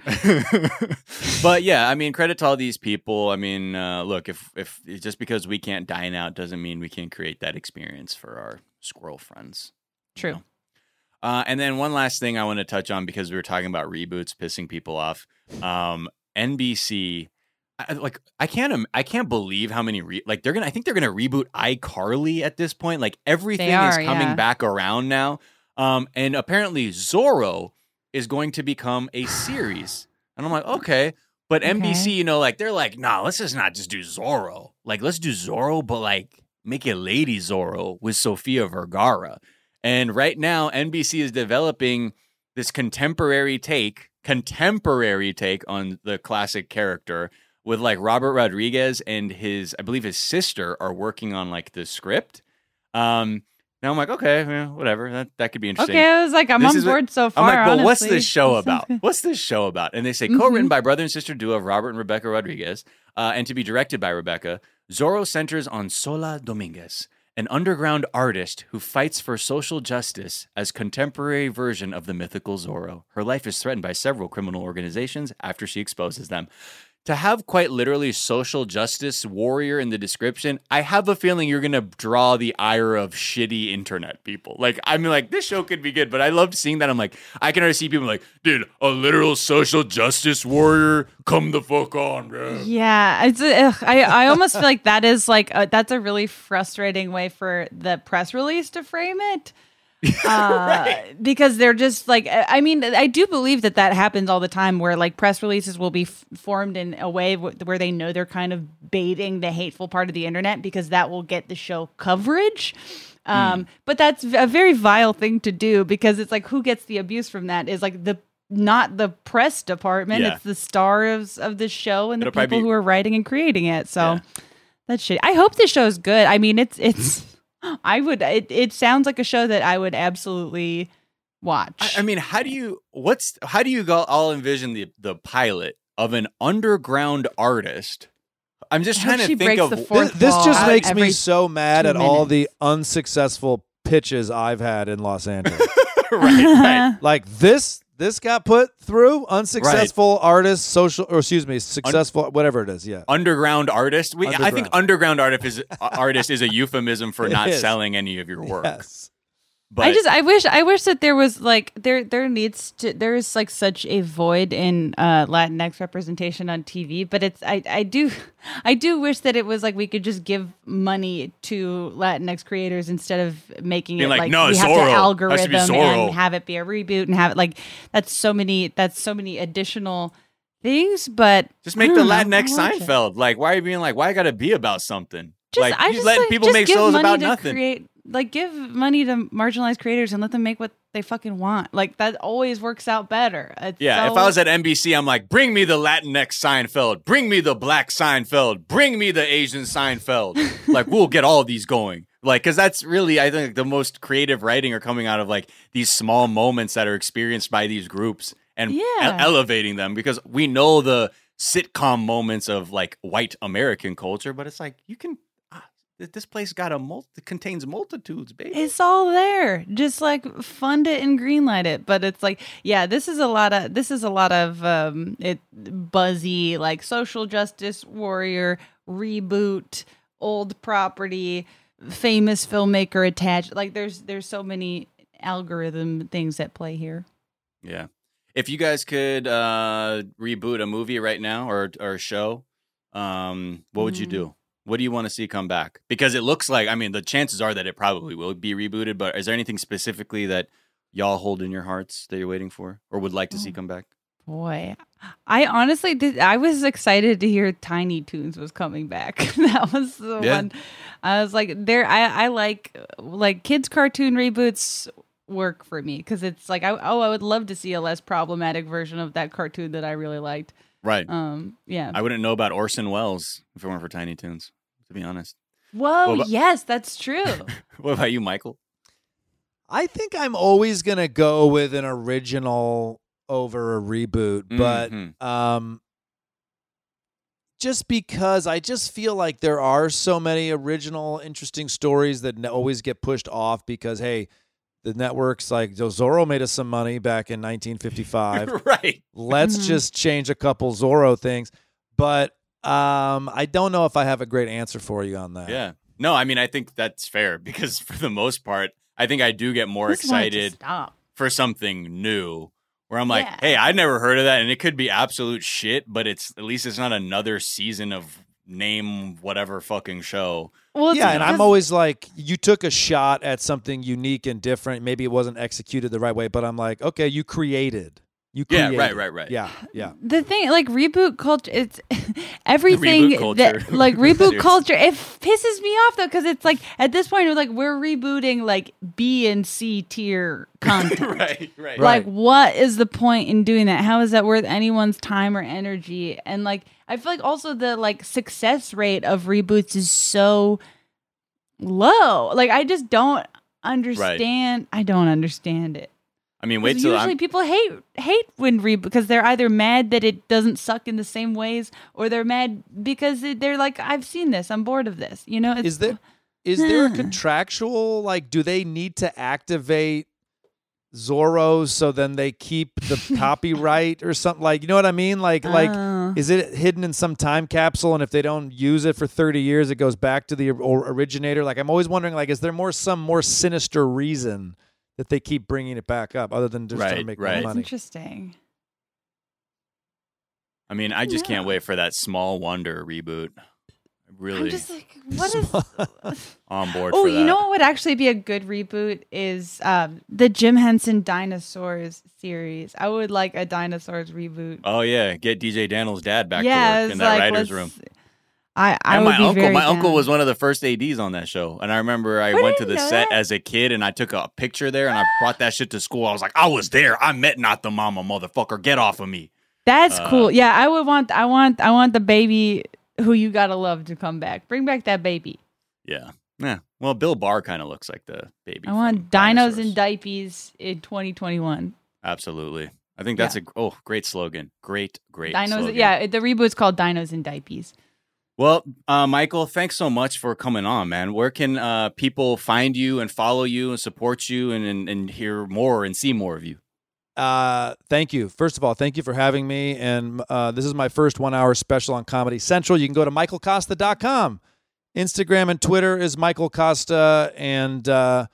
but yeah, I mean, credit to all these people. I mean, uh, look, if if just because we can't dine out doesn't mean we can't create that experience for our squirrel friends. you True. know? Uh, and then one last thing I want to touch on because we were talking about reboots pissing people off. Um, NBC, I, like I can't I can't believe how many re- like they're gonna I think they're gonna reboot iCarly at this point. Like everything is coming yeah. back around now. Um, and apparently Zorro is going to become a series. And I'm like, okay. But Okay. NBC, you know, like they're like, nah, let's just not just do Zorro. Like, let's do Zorro, but like make it Lady Zorro with Sofia Vergara. And right now, NBC is developing this contemporary take, contemporary take on the classic character with like Robert Rodriguez and his, I believe his sister are working on like the script. Um, now I'm like, okay, yeah, whatever. That that could be interesting. Okay, I was like, I'm This on what- board so far. I'm like, but what's this show about? What's this show about? And they say Mhm. co-written by brother and sister duo of Robert and Rebecca Rodriguez, uh, and to be directed by Rebecca. Zorro centers on Sola Dominguez, an underground artist who fights for social justice as contemporary version of the mythical Zorro. Her life is threatened by several criminal organizations after she exposes them. To have quite literally social justice warrior in the description, I have a feeling you're gonna draw the ire of shitty internet people. Like, I mean, like this show could be good, but I loved seeing that. I'm like, I can already see people like, dude, a literal social justice warrior, come the fuck on, bro. Yeah, it's ugh, I I almost feel like that is like a, that's a really frustrating way for the press release to frame it. Uh, because they're just like I mean I do believe that that happens all the time where like press releases will be f- formed in a way w- where they know they're kind of baiting the hateful part of the internet because that will get the show coverage. Um, but that's a very vile thing to do because it's like who gets the abuse from that is like the not the press department Yeah. it's the stars of the show and the It'll probably people be- who are writing and creating it so Yeah. that's shit i hope this show's good i mean it's it's i would it, it sounds like a show that i would absolutely watch I, I mean, how do you what's how do you go all envision the the pilot of an underground artist? I'm just trying to think of This, this just makes me so mad two at all the unsuccessful pitches I've had in Los Angeles. right, right. like this, this got put through unsuccessful artist, social, or excuse me, successful, whatever it is. Yeah, underground artist. We, I think Underground. underground artist is, artist is a euphemism for It not is. selling any of your work. yes. But I just I wish I wish that there was like there there needs to there is like such a void in uh Latinx representation on TV, but it's I I do I do wish that it was like we could just give money to Latinx creators instead of making Being it like, like, "No, we have Zorro. to algorithm be Zorro." and have it be a reboot and have it like that's so many that's so many additional things, but just make the know. Latinx like it. Seinfeld. Like, why are you being like, why I gotta be about something? Just, like, I you just letting like, people make shows about nothing. Create, like, give money to marginalized creators and let them make what they fucking want. Like that always works out better. It's Yeah, if I was at NBC, I'm like, bring me the Latinx Seinfeld, bring me the Black Seinfeld, bring me the Asian Seinfeld. like, we'll get all of these going. Like, because that's really, I think, the most creative writing are coming out of like these small moments that are experienced by these groups and Yeah. ele- elevating them. Because we know the sitcom moments of like white American culture, but it's like you can. Th- This place got a mul- contains multitudes, baby. it's all there. Just like fund it and greenlight it. But it's like, yeah, this is a lot of this is a lot of um it buzzy like social justice warrior reboot old property famous filmmaker attached. Like there's there's so many algorithm things at play here. Yeah. If you guys could uh, reboot a movie right now or or a show, um, what would you Mm. do? What do you want to see come back? Because it looks like, I mean, the chances are that it probably will be rebooted. But is there anything specifically that y'all hold in your hearts that you're waiting for or would like to see Oh. come back? Boy, I honestly did. I was excited to hear Tiny Toons was coming back. that was the Yeah. one. I was like, there. I I like like kids cartoon reboots work for me because it's like I oh I would love to see a less problematic version of that cartoon that I really liked. Right. Um, yeah. I wouldn't know about Orson Welles if it weren't for Tiny Toons, to be honest. Whoa, about- yes, that's true. What about you, Michael? I think I'm always gonna go with an original over a reboot, but Mhm. um, just because I just feel like there are so many original, interesting stories that n- always get pushed off because hey, the networks like Zorro made us some money back in 1955. right. Let's Mhm. just change a couple Zorro things, but um, I don't know if I have a great answer for you on that. Yeah. No, I mean, I think that's fair because for the most part, I think I do get more Just want it to excited for something new where I'm like, Yeah. hey, I'd never heard of that. And it could be absolute shit, but it's at least it's not another season of name whatever fucking show. Well, yeah, and I'm always like, you took a shot at something unique and different. Maybe it wasn't executed the right way, but I'm like, okay, you created. You Yeah, right, right, right. Yeah, yeah. the thing like reboot culture it's everything Reboot that like reboot culture it pisses me off though because it's like at this point we're like we're rebooting like b and c tier content. Right, right, right. like what is the point in doing that? How is that worth anyone's time or energy? And like i feel like also the like success rate of reboots is so low. Like i just don't understand i don't understand it I mean, wait 'Cause till usually I'm, people hate hate when reboot because they're either mad that it doesn't suck in the same ways, or they're mad because they're like, "I've seen this, I'm bored of this." You know, it's, Is there is there a contractual like do they need to activate Zorro so then they keep the copyright or something like you know what I mean? Like like Oh. is it hidden in some time capsule and if they don't use it for 30 years it goes back to the originator? Like I'm always wondering like is there more some more sinister reason that they keep bringing it back up other than just trying to Right, make right. more That's money? interesting. I mean, I just can't wait for that Small Wonder reboot. Really I'm just like, what is? on board oh, for that. you know what would actually be a good reboot is um, the Jim Henson Dinosaurs series. I would like a dinosaurs reboot. Oh yeah, get DJ Daniel's dad back yeah, to work in that like, writers' let's- room. I, I and my uncle, my uncle was one of the first ads on that show, and I remember I I went to the set that. as a kid, and I took a picture there, and I brought that shit to school. I was like, I was there. I met not the mama, motherfucker. Get off of me. That's Uh, cool. Yeah, I would want I want I want the baby who you gotta love to come back. Bring back that baby. Yeah, yeah. Well, Bill Barr kind of looks like the baby. I want dinos Dinosaurs. and diapers in 2021. Absolutely. I think that's a oh great slogan. Great, great. Dinos, slogan. yeah. The reboot's called Dinos and Diapers. Well, uh, Michael, thanks so much for coming on, man. Where can uh, people find you and follow you and support you and, and, and hear more and see more of you? Uh, thank you. First of all, thank you for having me. And uh, this is my first one hour special on Comedy Central. You can go to michaelkosta.com. Instagram and Twitter is Michael Kosta. And uh,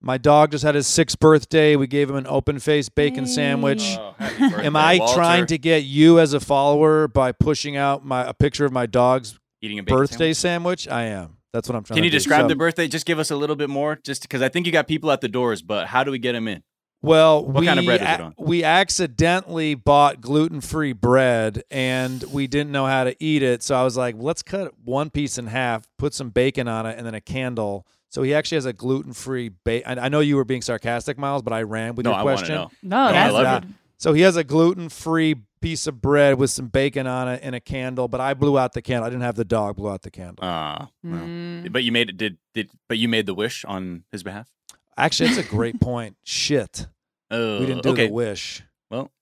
my dog just had his sixth birthday. We gave him an open faced bacon Hey. sandwich. Oh, birthday, Am I Walter. trying to get you as a follower by pushing out my a picture of my dog's eating a bacon birthday sandwich? sandwich? I am. That's what I'm trying Can to you do. describe So- the birthday? Just give us a little bit more, just because I think you got people at the doors. But how do we get them in? Well, What we kind of bread is it on? we accidentally bought gluten-free bread and we didn't know how to eat it, so I was like, "Let's cut one piece in half, put some bacon on it, and then a candle." So he actually has a gluten-free bacon. I know you were being sarcastic, Miles, but I ran with no, your I question. know. No, I that's love good. So he has a gluten-free piece of bread with some bacon on it and a candle, but I blew out the candle. I didn't have the dog blow out the candle. Uh, well. Mm. But you made it. Did did? But you made the wish on his behalf. Actually, it's a great point. Shit, Oh, we didn't do okay. the wish. Well,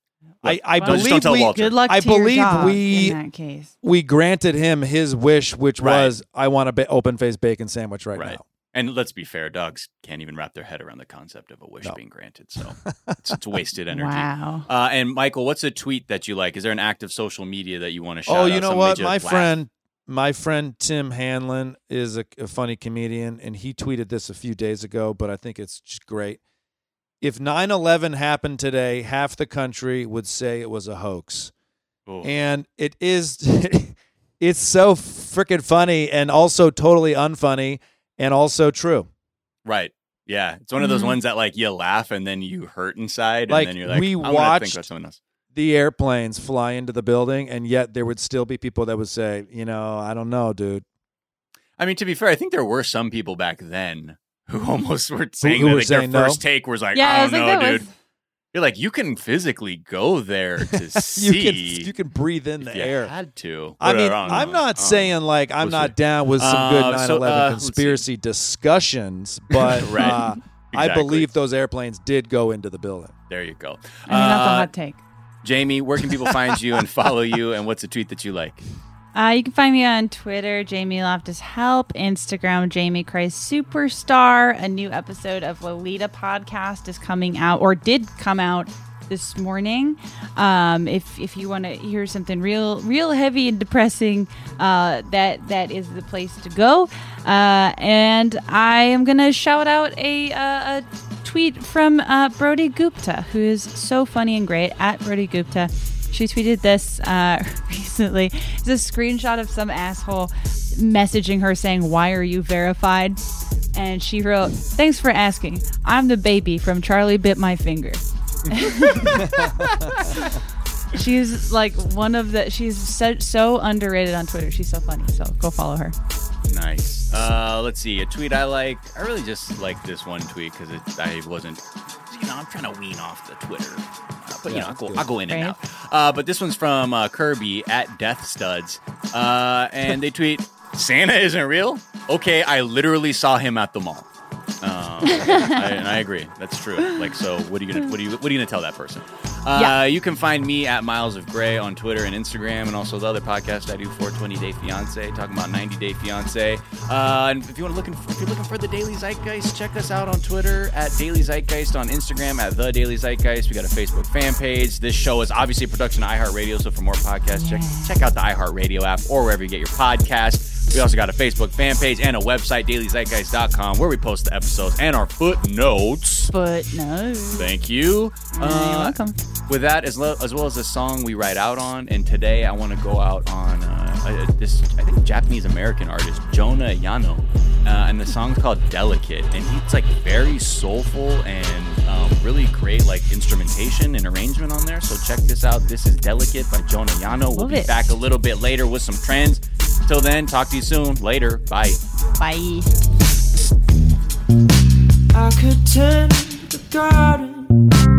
I, I Well, believe we, Good luck I to your believe dog we- in that case. we granted him his wish, which Right. was I want a ba- open faced bacon sandwich right, Right. now. And let's be fair, dogs can't even wrap their head around the concept of a wish No. being granted. So it's, it's wasted energy. Wow. Uh, and Michael, what's a tweet that you like? Is there an active social media that you want to shout oh, out? you know Something what? My laugh? friend, my friend Tim Hanlon is a, a funny comedian, and he tweeted this a few days ago, but I think it's just great. If 9 11 happened today, half the country would say it was a hoax. Oh, And it is, it's so freaking funny and also totally unfunny and also true. right. Yeah. It's one of those Mhm. ones that like you laugh and then you hurt inside. Like, and then you're like, we I'm gonna think watched- about something else. the airplanes fly into the building, and yet there would still be people that would say, you know, I don't know, dude. I mean, to be fair, I think there were some people back then who almost were saying who that were like, their no? first take was like, yeah, I I was don't like, know, that dude. was. You're like, you can physically go there to You see. can you can breathe in the if you air. had to. I mean, Whatever, I'm not I saying like I'm We'll not see. down with some good Uh, 9/11 so, uh, conspiracy discussions, but Right. uh, I believe those airplanes did go into the building. There you go. I mean, that's a Uh, hot take. Jamie, where can people find you and follow you? And what's a tweet that you like? Uh, you can find me on Twitter, Jamie Loftus Help, Instagram, Jamie Christ Superstar. A new episode of Lolita podcast is coming out, or did come out this morning. Um, if if you want to hear something real, real heavy and depressing, uh, that that is the place to go. Uh, and I am gonna shout out a, a tweet from uh, Brody Gupta, who is so funny and great at Brody Gupta. She tweeted this uh, recently. It's a screenshot of some asshole messaging her saying, Why are you verified? And she wrote, Thanks for asking. I'm the baby from Charlie Bit My Finger. she's like one of the, she's so, so underrated on Twitter. She's so funny. So go follow her. Nice. Uh, let's see. A tweet I like. I really just like this one tweet because I wasn't. You know, I'm trying to wean off the Twitter, but you know, I'll go. I'll go in and out. Uh, but this one's from uh, Kirby at Death Studs, uh, and they tweet: "Santa isn't real." Okay, I literally saw him at the mall. Um, I, and I agree. That's true. Like, so what are you gonna what are you what are you gonna tell that person? Uh, Yeah. You can find me at Miles of Gray on Twitter and Instagram, and also the other podcast I do, 420 Day Fiance, talking about 90 Day Fiance. Uh, and if you want to looking, if you're looking for the Daily Zeitgeist, check us out on Twitter at Daily Zeitgeist, on Instagram at the Daily Zeitgeist. We got a Facebook fan page. This show is obviously a production of iHeartRadio, so for more podcasts, check check out the iHeartRadio app or wherever you get your podcast. We also got a Facebook fan page and a website, dailyzeitgeist.com, where we post the episodes and our footnotes. No. Thank you. You're Uh, welcome. with that, as, lo- as well as the song we write out on, and today I want to go out on uh, uh, this, I think, Japanese American artist, Jonah Yano. Uh, and the song's called Delicate. And he's like very soulful and um, really great, like instrumentation and arrangement on there. So check this out. This is Delicate by Jonah Yano. We'll Love be it. back a little bit later with some trends. Till then, talk to you soon. Later. Bye. Bye. I could tend the garden